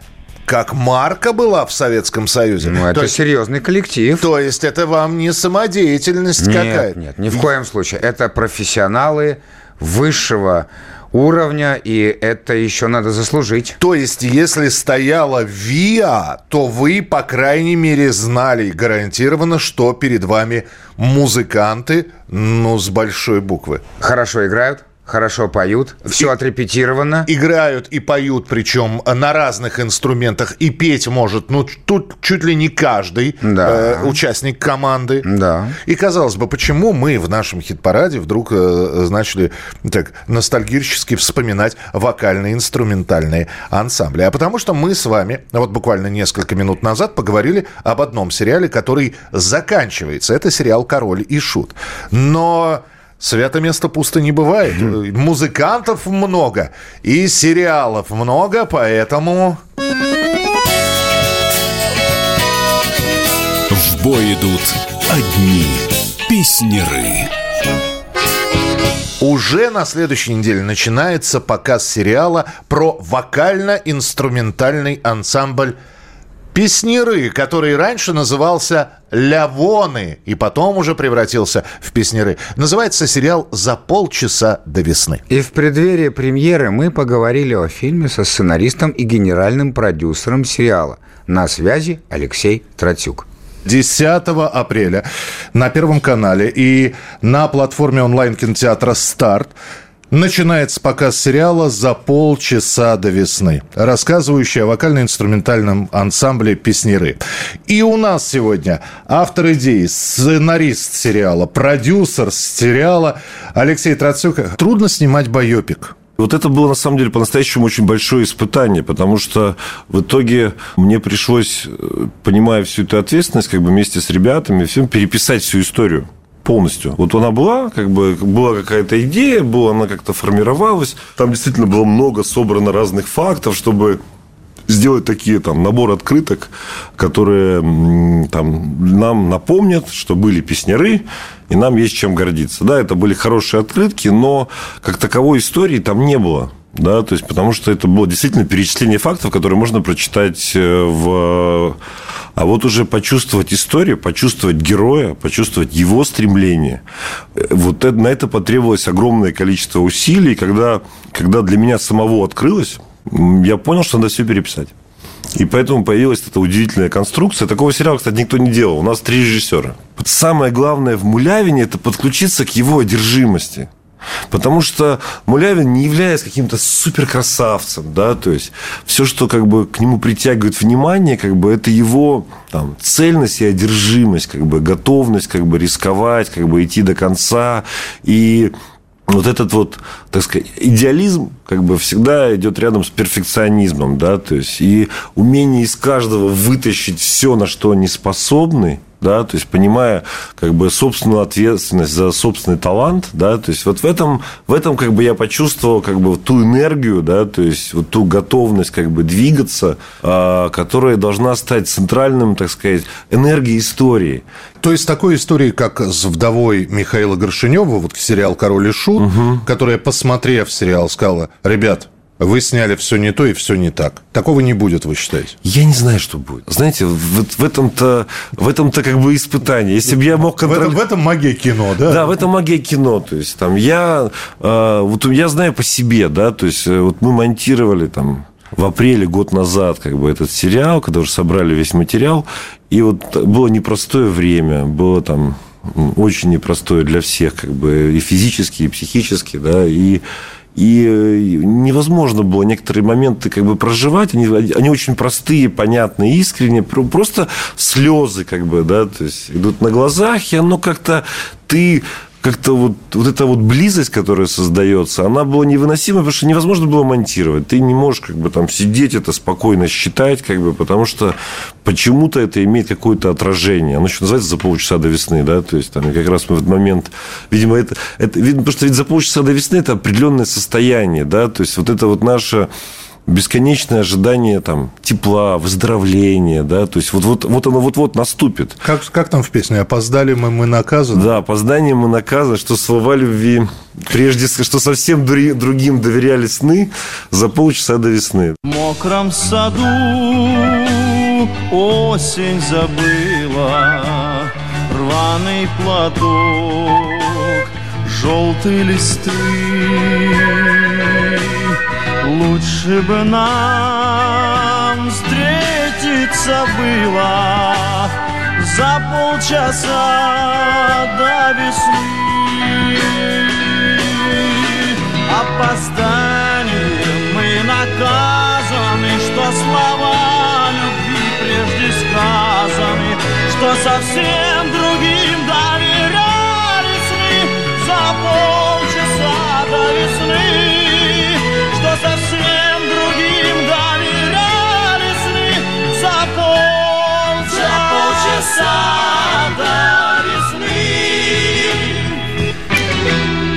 как марка была в Советском Союзе. Ну, это серьезный коллектив. То есть это вам не самодеятельность Нет, какая-то? нет, ни в коем случае. Это профессионалы высшего уровня, и это еще надо заслужить. То есть, если стояла ВИА, то вы, по крайней мере, знали гарантированно, что перед вами музыканты, ну, с большой буквы. Хорошо играют, хорошо поют, все отрепетировано. Играют и поют, причем на разных инструментах, и петь может, ну, тут чуть ли не каждый Да. э, участник команды. Да. И, казалось бы, почему мы в нашем хит-параде вдруг э, начали так ностальгически вспоминать вокально-инструментальные ансамбли? А потому что мы с вами, вот буквально несколько минут назад, поговорили об одном сериале, который заканчивается. Это сериал «Король и Шут». Но... Свято место пусто не бывает. Музыкантов много и сериалов много, поэтому... В бой идут одни песнеры. Уже на следующей неделе начинается показ сериала про вокально-инструментальный ансамбль Песнеры, который раньше назывался Лявоны и потом уже превратился в Песнеры. Называется сериал «За полчаса до весны». И в преддверии премьеры мы поговорили о фильме со сценаристом и генеральным продюсером сериала. На связи Алексей Тратюк. 10 апреля на Первом канале и на платформе онлайн-кинотеатра «Старт» Начинается показ сериала «За полчаса до весны», рассказывающий о вокально-инструментальном ансамбле «Песнеры». И у нас сегодня автор идеи, сценарист сериала, продюсер сериала Алексей Троцюк. Трудно снимать байопик. Вот это было, на самом деле, по-настоящему очень большое испытание, потому что в итоге мне пришлось, э, понимая всю эту ответственность, как бы вместе с ребятами, всем переписать всю историю полностью. Вот она была, как бы была какая-то идея, была, она как-то формировалась. Там действительно было много собрано разных фактов, чтобы сделать такие там набор открыток, которые там нам напомнят, что были песняры, и нам есть чем гордиться. Да, это были хорошие открытки, но как таковой истории там не было. Да, то есть, потому что это было действительно перечисление фактов, которые можно прочитать э, в... А вот уже почувствовать историю, почувствовать героя, почувствовать его стремление. э, Вот это, на это потребовалось огромное количество усилий. Когда, когда для меня самого открылось, я понял, что надо все переписать. И поэтому появилась эта удивительная конструкция. Такого сериала, кстати, никто не делал. У нас три режиссера. Самое главное в Мулявине – это подключиться к его одержимости. Потому что Мулявин не является каким-то суперкрасавцем, да, то есть все, что как бы к нему притягивает внимание, как бы это его там, цельность и одержимость, как бы готовность как бы рисковать, как бы идти до конца. И вот этот вот, так сказать, идеализм как бы всегда идет рядом с перфекционизмом, да, то есть и умение из каждого вытащить все, на что они способны, да, то есть понимая как бы собственную ответственность за собственный талант, да, то есть вот в этом, в этом как бы я почувствовал как бы ту энергию, да, то есть вот ту готовность как бы двигаться, а, которая должна стать центральным, так сказать, энергией истории. То есть такой истории, как с вдовой Михаила Горшинева, вот сериал «Король и Шут», которая, посмотрев сериал, сказала, ребят, вы сняли все не то и все не так. Такого не будет, вы считаете? Я не знаю, что будет. Знаете, в, в этом-то, в этом-то как бы испытание. Если бы я мог В этом, в этом магия кино, да? Да, в этом магия кино. То есть там я, э, вот я знаю по себе, да, то есть э, вот мы монтировали там в апреле год назад как бы этот сериал, когда уже собрали весь материал, и вот было непростое время, было там очень непростое для всех, как бы и физически, и психически, да, и И э, невозможно было некоторые моменты как бы проживать. Они, они очень простые, понятные, искренние. Про- Просто слезы как бы, да, то есть идут на глазах, и оно как-то ты как-то вот, вот эта вот близость, которая создается, она была невыносима, потому что невозможно было монтировать. Ты не можешь как бы там сидеть это спокойно считать, как бы, потому что почему-то это имеет какое-то отражение. Оно еще называется «За полчаса до весны», да, то есть там как раз мы в этот момент, видимо, это, это видно, потому что ведь «За полчаса до весны» это определенное состояние, да, то есть вот это вот наше бесконечное ожидание там тепла, выздоровления, да, то есть вот, вот, вот оно вот-вот наступит. Как, как там в песне? Опоздали мы, мы наказаны? Да, опозданием и наказа, что слова любви, прежде что совсем другим доверяли сны за полчаса до весны. В мокром саду осень забыла Рваный платок, желтые листы Лучше бы нам встретиться было За полчаса до весны. Опозданием мы наказаны Что слова любви прежде сказаны Что совсем другим доверяли сны За полчаса до весны совсем другим доверяли сны За полчаса до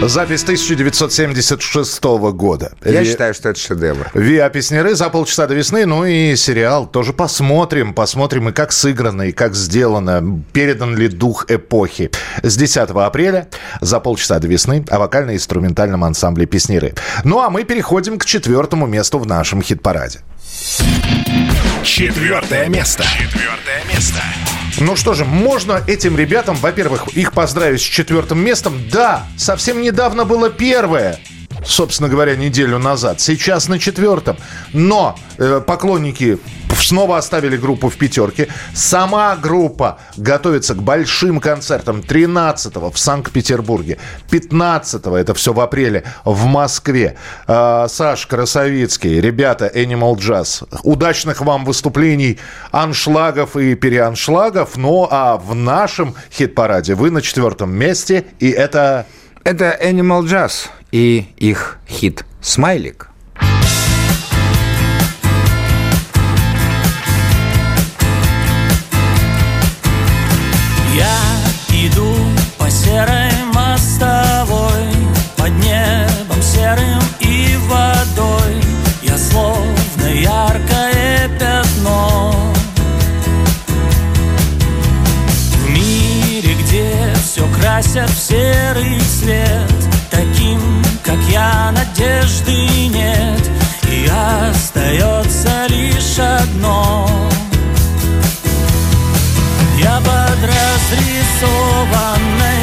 Запись 1976 года. Я Ви- считаю, что это шедевр. Виа Песнеры за полчаса до весны. Ну и сериал тоже посмотрим. Посмотрим и как сыграно, и как сделано. Передан ли дух эпохи. С 10 апреля за полчаса до весны о вокально-инструментальном ансамбле Песнеры. Ну а мы переходим к четвертому месту в нашем хит-параде. Четвертое место. Четвертое место. Ну что же, можно этим ребятам, во-первых, их поздравить с четвертым местом. Да, совсем недавно было первое. Собственно говоря, неделю назад. Сейчас на четвертом. Но э, поклонники снова оставили группу в пятерке. Сама группа готовится к большим концертам 13-го в Санкт-Петербурге, 15-го, это все в апреле, в Москве. Э, Саш Красовицкий, ребята Animal Jazz. Удачных вам выступлений, аншлагов и переаншлагов. Ну а в нашем хит-параде вы на четвертом месте, и это... Это Animal Jazz и их хит «Смайлик». Я иду по серой мостовой Под небом серым и водой Я словно яркое все красят в серый цвет Таким, как я, надежды нет И остается лишь одно я под разрисованной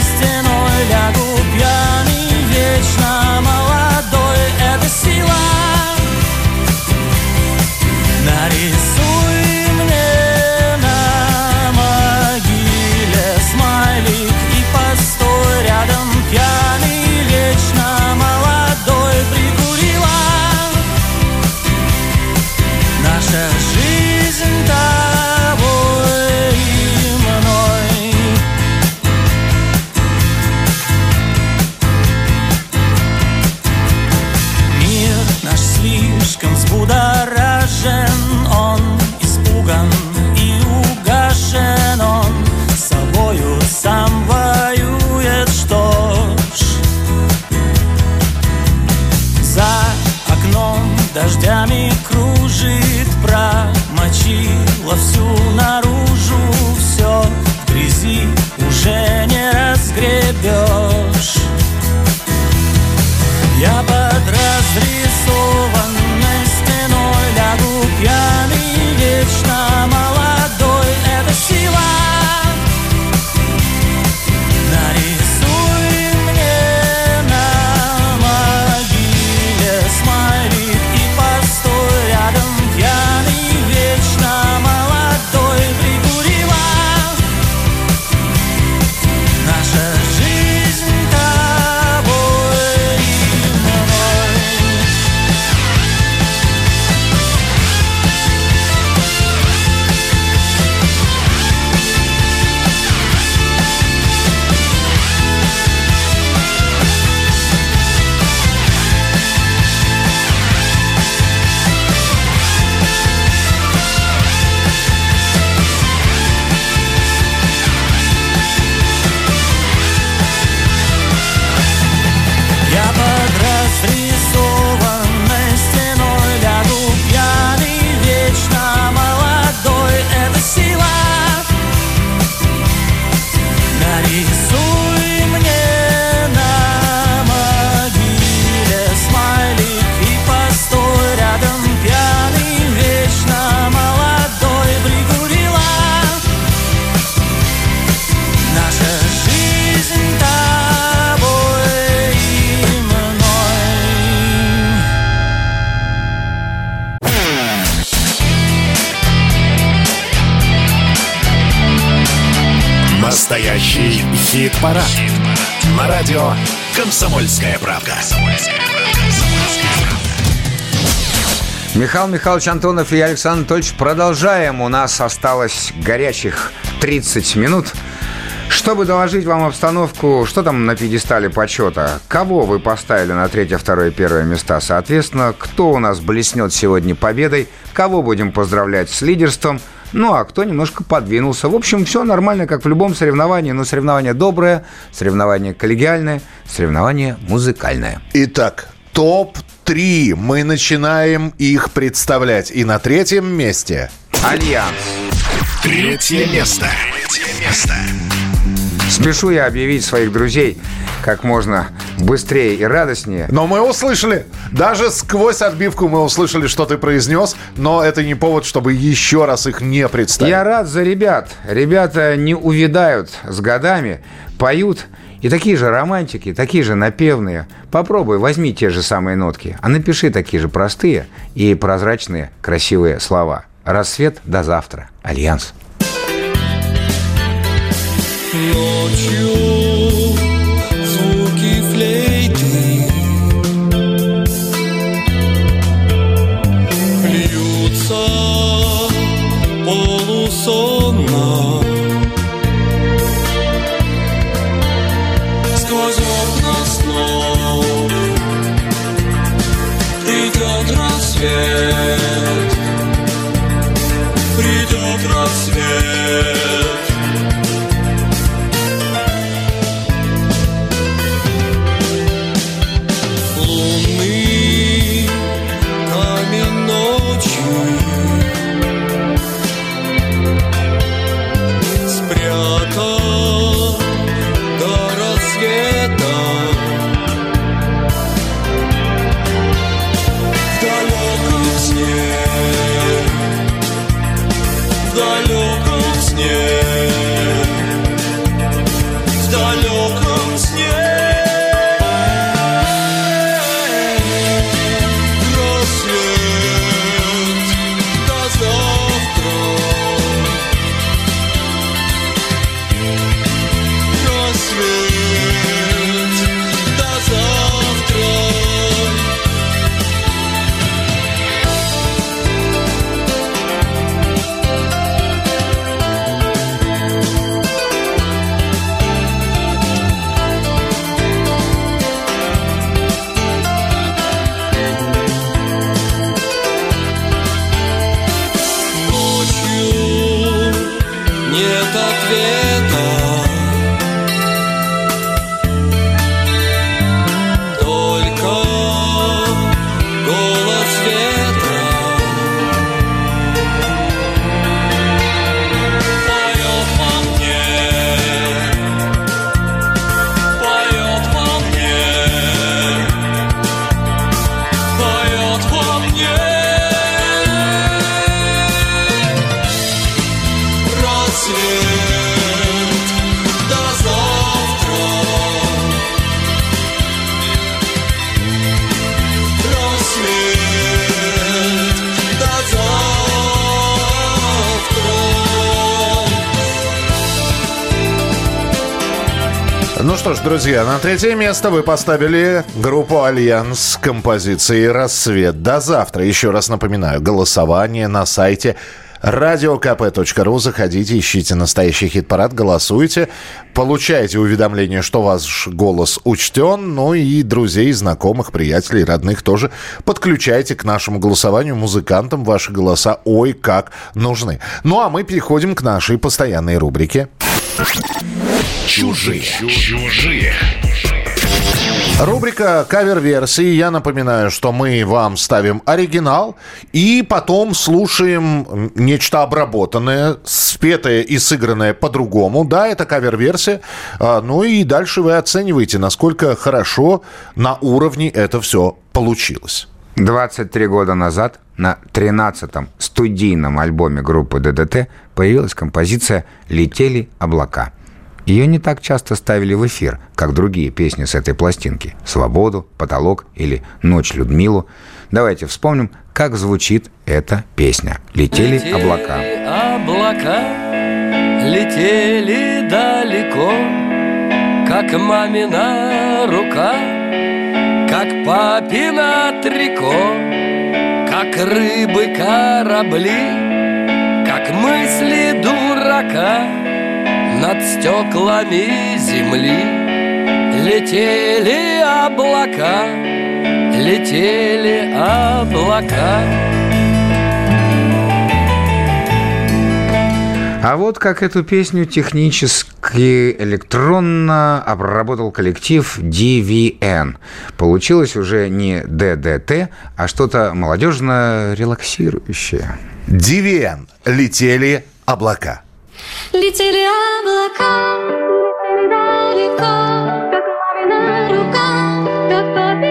стеной лягу пьяный, вечно молодой. Это сила. Нарисуй Михаил Михайлович Антонов и Александр Анатольевич продолжаем. У нас осталось горячих 30 минут. Чтобы доложить вам обстановку, что там на пьедестале почета, кого вы поставили на третье, второе, первое места, соответственно, кто у нас блеснет сегодня победой, кого будем поздравлять с лидерством, ну а кто немножко подвинулся. В общем, все нормально, как в любом соревновании, но соревнование доброе, соревнование коллегиальное, соревнование музыкальное. Итак, топ-3. Мы начинаем их представлять. И на третьем месте... Альянс. Третье место. Третье место. Спешу я объявить своих друзей как можно быстрее и радостнее. Но мы услышали. Даже сквозь отбивку мы услышали, что ты произнес, но это не повод, чтобы еще раз их не представить. Я рад за ребят. Ребята не увядают с годами, поют. И такие же романтики, такие же напевные. Попробуй, возьми те же самые нотки, а напиши такие же простые и прозрачные красивые слова. Рассвет до завтра. Альянс. Ночью друзья, на третье место вы поставили группу «Альянс» с композицией «Рассвет». До завтра. Еще раз напоминаю, голосование на сайте радиокп.ру. Заходите, ищите настоящий хит-парад, голосуйте, получайте уведомление, что ваш голос учтен, ну и друзей, знакомых, приятелей, родных тоже подключайте к нашему голосованию. Музыкантам ваши голоса ой как нужны. Ну а мы переходим к нашей постоянной рубрике. Чужие. Чужие. Рубрика кавер-версии. Я напоминаю, что мы вам ставим оригинал и потом слушаем нечто обработанное, спетое и сыгранное по-другому. Да, это кавер-версия. А, Ну и дальше вы оцениваете, насколько хорошо на уровне это все получилось. 23 года назад на 13-м студийном альбоме группы ДДТ появилась композиция «Летели облака». Ее не так часто ставили в эфир, как другие песни с этой пластинки «Свободу», «Потолок» или «Ночь Людмилу». Давайте вспомним, как звучит эта песня «Летели облака». облака, летели далеко, как мамина рука, как папина трико, как рыбы корабли, как мысли дурака над стеклами земли. Летели облака, летели облака. А вот как эту песню технически электронно обработал коллектив DVN. Получилось уже не ДДТ, а что-то молодежно-релаксирующее. DVN. Летели облака. Летели облака, летели далеко, как мамина рука, как папина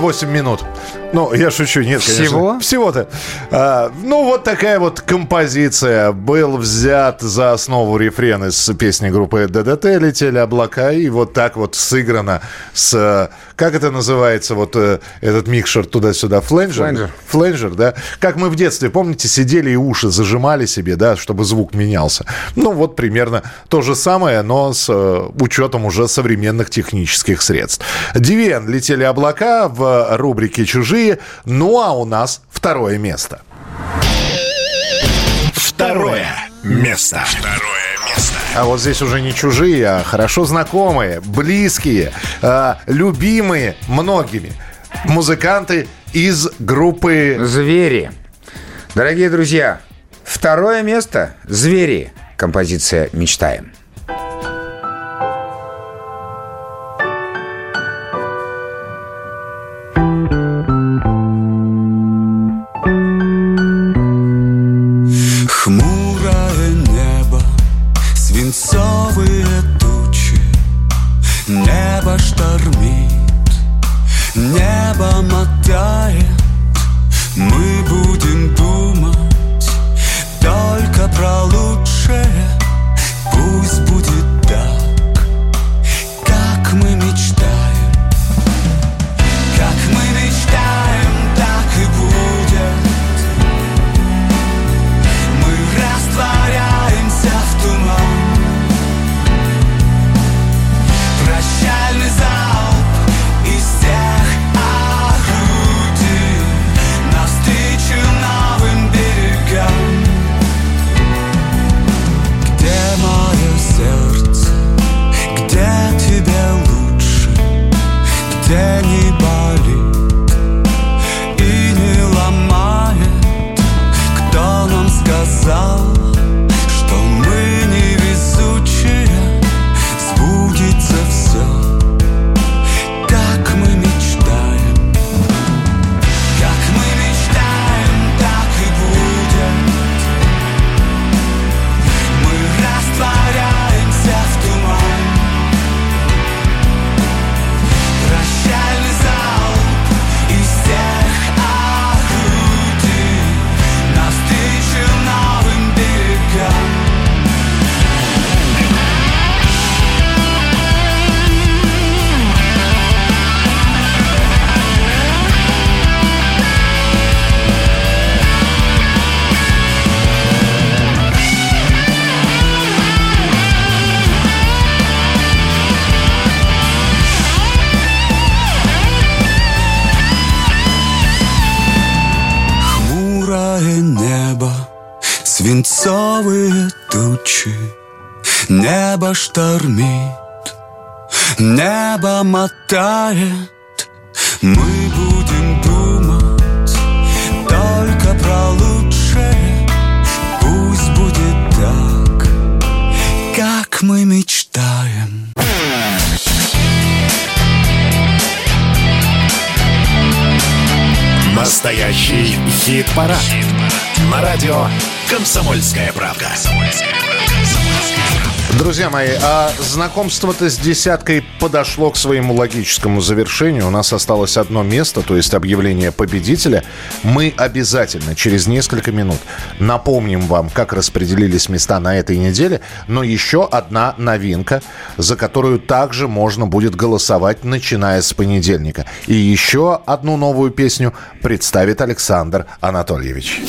58 минут. Ну, я шучу, нет, конечно. Всего? Всего-то. А, ну, вот такая вот композиция. Был взят за основу рефрен из песни группы ДДТ «Летели облака», и вот так вот сыграно с... Э, как это называется, вот э, этот микшер туда-сюда? Фленджер? Фленджер. Фленджер, да? Как мы в детстве, помните, сидели и уши зажимали себе, да, чтобы звук менялся. Ну, вот примерно то же самое, но с э, учетом уже современных технических средств. Дивен «Летели облака» в рубрике «Чужие». Ну, а у нас второе место. Второе место. Второе место. А вот здесь уже не чужие, а хорошо знакомые, близкие, э, любимые многими музыканты из группы «Звери». Дорогие друзья, второе место «Звери». Композиция «Мечтаем». Хмурое мои, а знакомство-то с десяткой подошло к своему логическому завершению. У нас осталось одно место, то есть объявление победителя. Мы обязательно через несколько минут напомним вам, как распределились места на этой неделе. Но еще одна новинка, за которую также можно будет голосовать, начиная с понедельника. И еще одну новую песню представит Александр Анатольевич.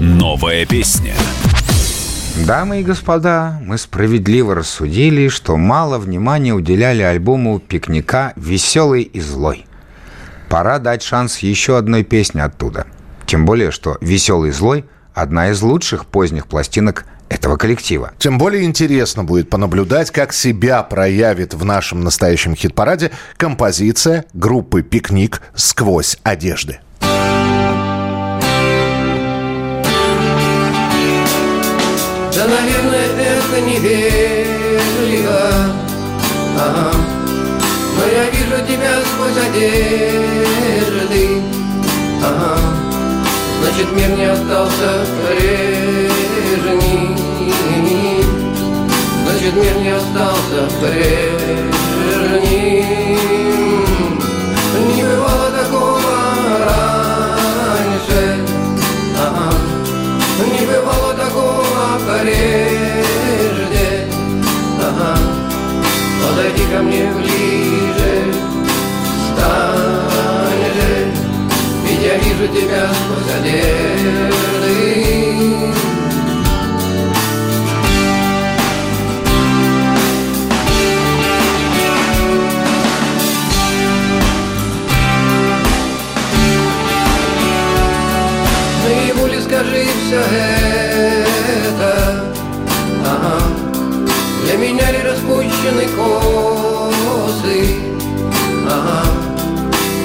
Новая песня. Дамы и господа, мы справедливо рассудили, что мало внимания уделяли альбому «Пикника. Веселый и злой». Пора дать шанс еще одной песне оттуда. Тем более, что «Веселый и злой» – одна из лучших поздних пластинок этого коллектива. Тем более интересно будет понаблюдать, как себя проявит в нашем настоящем хит-параде композиция группы «Пикник. Сквозь одежды». Невежливо ага. Но я вижу тебя сквозь одежды ага. Значит, мир не остался прежним Значит, мир не остался прежним Не бывало такого раньше ага. Не бывало такого прежде Подойди ко мне ближе. Стань же Ведь я вижу тебя сквозь одежды. Наяву ли скажи все это. Ага. Для меня ли распущены косы ага.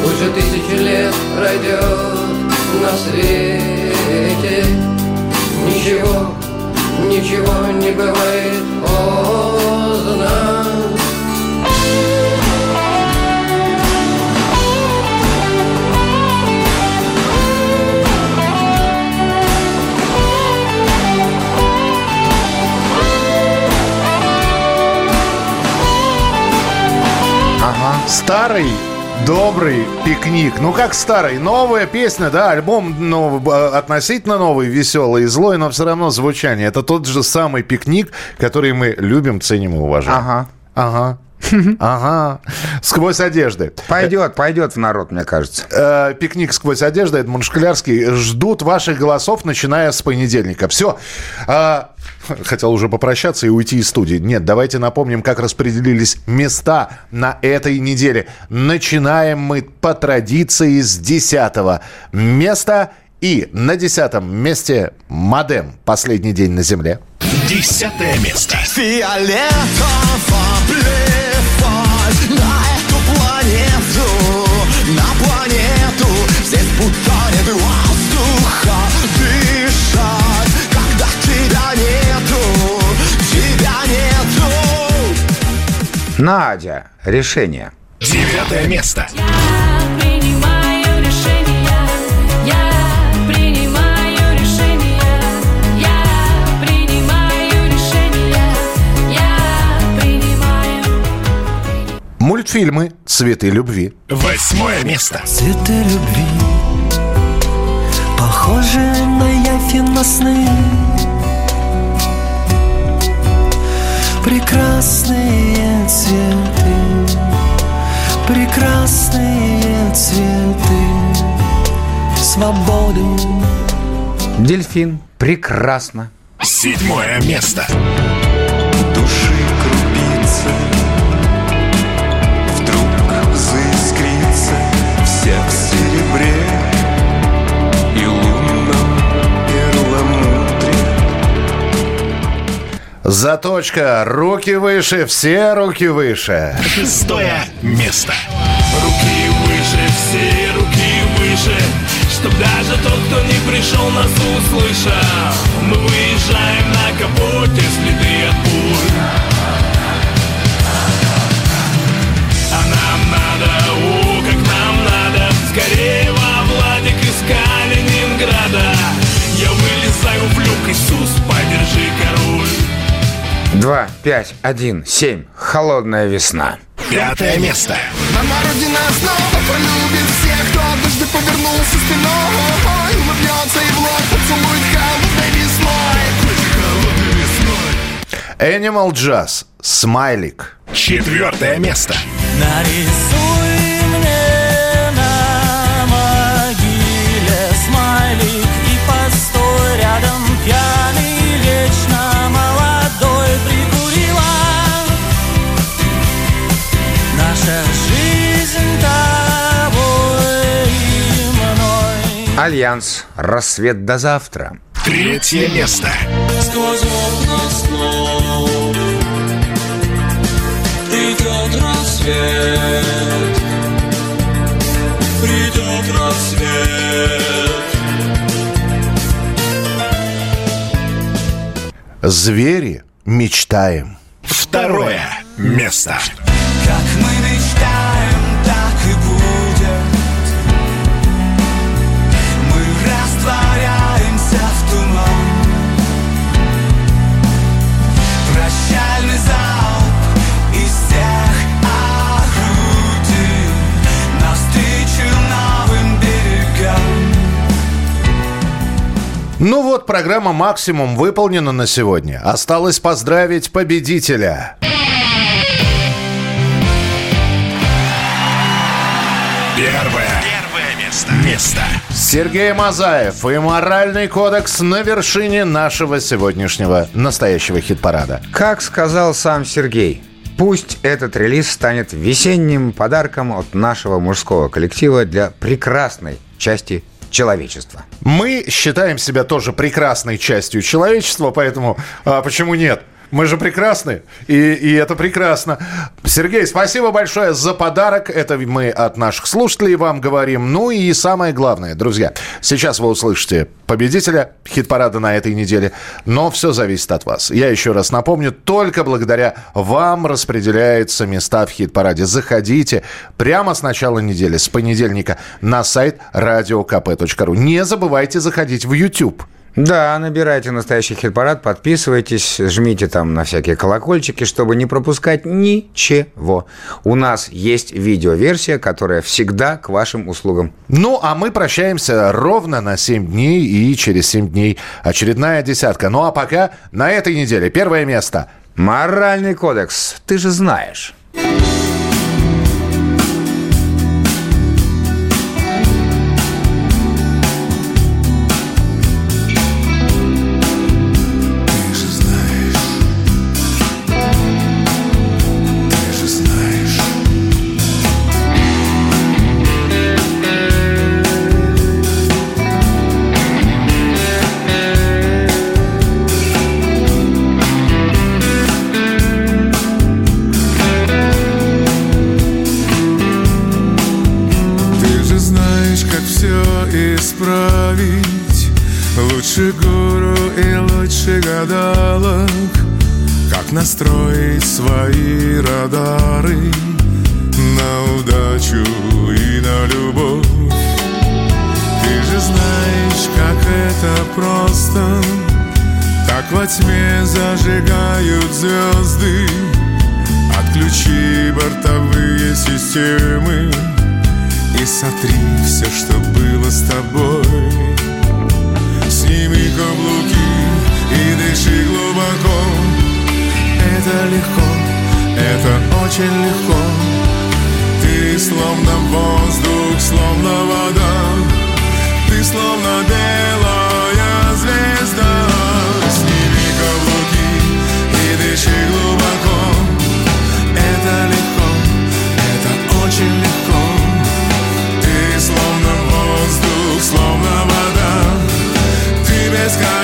Уже тысячи лет пройдет на свете. Ничего, ничего не бывает поздно Ага. Старый добрый пикник. Ну как старый? Новая песня, да, альбом ну, б- относительно новый, веселый и злой, но все равно звучание. Это тот же самый пикник, который мы любим, ценим и уважаем. Ага. Ага. Ага. Сквозь одежды. Пойдет, пойдет в народ, мне кажется. Э, пикник сквозь одежду, Эдмунд Шклярский. Ждут ваших голосов, начиная с понедельника. Все. хотел уже попрощаться и уйти из студии. Нет, давайте напомним, как распределились места на этой неделе. Начинаем мы по традиции с 10 места. И на десятом месте Модем. Последний день на земле. Десятое место. Фиолетово Здесь будто нет воздуха дышать Когда тебя нету, тебя нету Надя, решение. Девятое место. Принимаю решение, я принимаю решение, я принимаю решение, я принимаю. Мультфильмы «Цветы любви». Восьмое место. Цветы любви Похожи на и на сны Прекрасные цветы Прекрасные цветы Свободу Дельфин. Прекрасно. Седьмое место. Заточка. Руки выше, все руки выше. Шестое место. Руки выше, все руки выше. Чтоб даже тот, кто не пришел, нас услышал. Мы выезжаем на капоте, следы от пуль. А нам надо, у, как нам надо. Скорее во Владик из Калининграда. Я вылезаю в люк, Иисус, подержи корову. 2, 5, 1, 7. Холодная весна. Пятое место. Мама Родина снова полюбит всех, кто однажды повернулся спиной. Улыбнется и вновь поцелует холодной весной. Animal Jazz. Смайлик. Четвертое место. Нарисуй Альянс. Рассвет до завтра. Третье место. Сквозь окна снов Придет рассвет Придет рассвет Звери. Мечтаем. Второе место. Ну вот, программа «Максимум» выполнена на сегодня. Осталось поздравить победителя. Первое. Первое место. Место. Сергей Мазаев и моральный кодекс на вершине нашего сегодняшнего настоящего хит-парада. Как сказал сам Сергей, пусть этот релиз станет весенним подарком от нашего мужского коллектива для прекрасной части человечества. Мы считаем себя тоже прекрасной частью человечества, поэтому а, почему нет? Мы же прекрасны, и, и это прекрасно. Сергей, спасибо большое за подарок. Это мы от наших слушателей вам говорим. Ну и самое главное, друзья, сейчас вы услышите победителя хит-парада на этой неделе, но все зависит от вас. Я еще раз напомню, только благодаря вам распределяются места в хит-параде. Заходите прямо с начала недели, с понедельника, на сайт radiokp.ru. Не забывайте заходить в YouTube. Да, набирайте настоящий хит-парад, подписывайтесь, жмите там на всякие колокольчики, чтобы не пропускать ничего. У нас есть видеоверсия, которая всегда к вашим услугам. Ну, а мы прощаемся ровно на 7 дней, и через 7 дней очередная десятка. Ну, а пока на этой неделе первое место. Моральный кодекс, ты же знаешь. Как настроить свои радары На удачу и на любовь. Ты же знаешь, как это просто. Так во тьме зажигают звезды. Отключи бортовые системы И сотри все, что было с тобой. Сними каблуки и дыши глубоко Это легко, это очень легко. Ты словно воздух, словно вода. Ты словно белая звезда. Сними каблуки и дыши глубоко. Это легко, это очень легко. Ты словно воздух, словно вода. Ты бесконечна,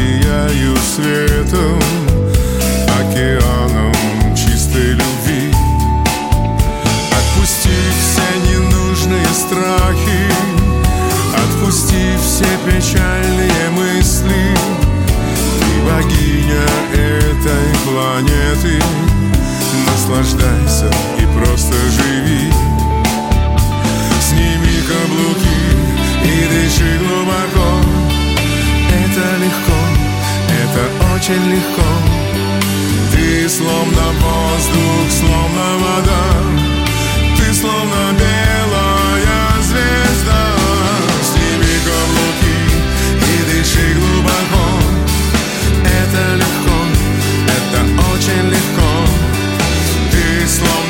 сияю светом, океаном чистой любви. Отпусти все ненужные страхи, отпусти все печальные мысли. Ты богиня этой планеты, наслаждайся и просто живи. Сними каблуки и дыши глубоко. Это легко, это очень легко. Ты словно воздух, словно вода. Ты словно белая звезда. Сними каблуки и дыши глубоко. Это легко, это очень легко. Ты словно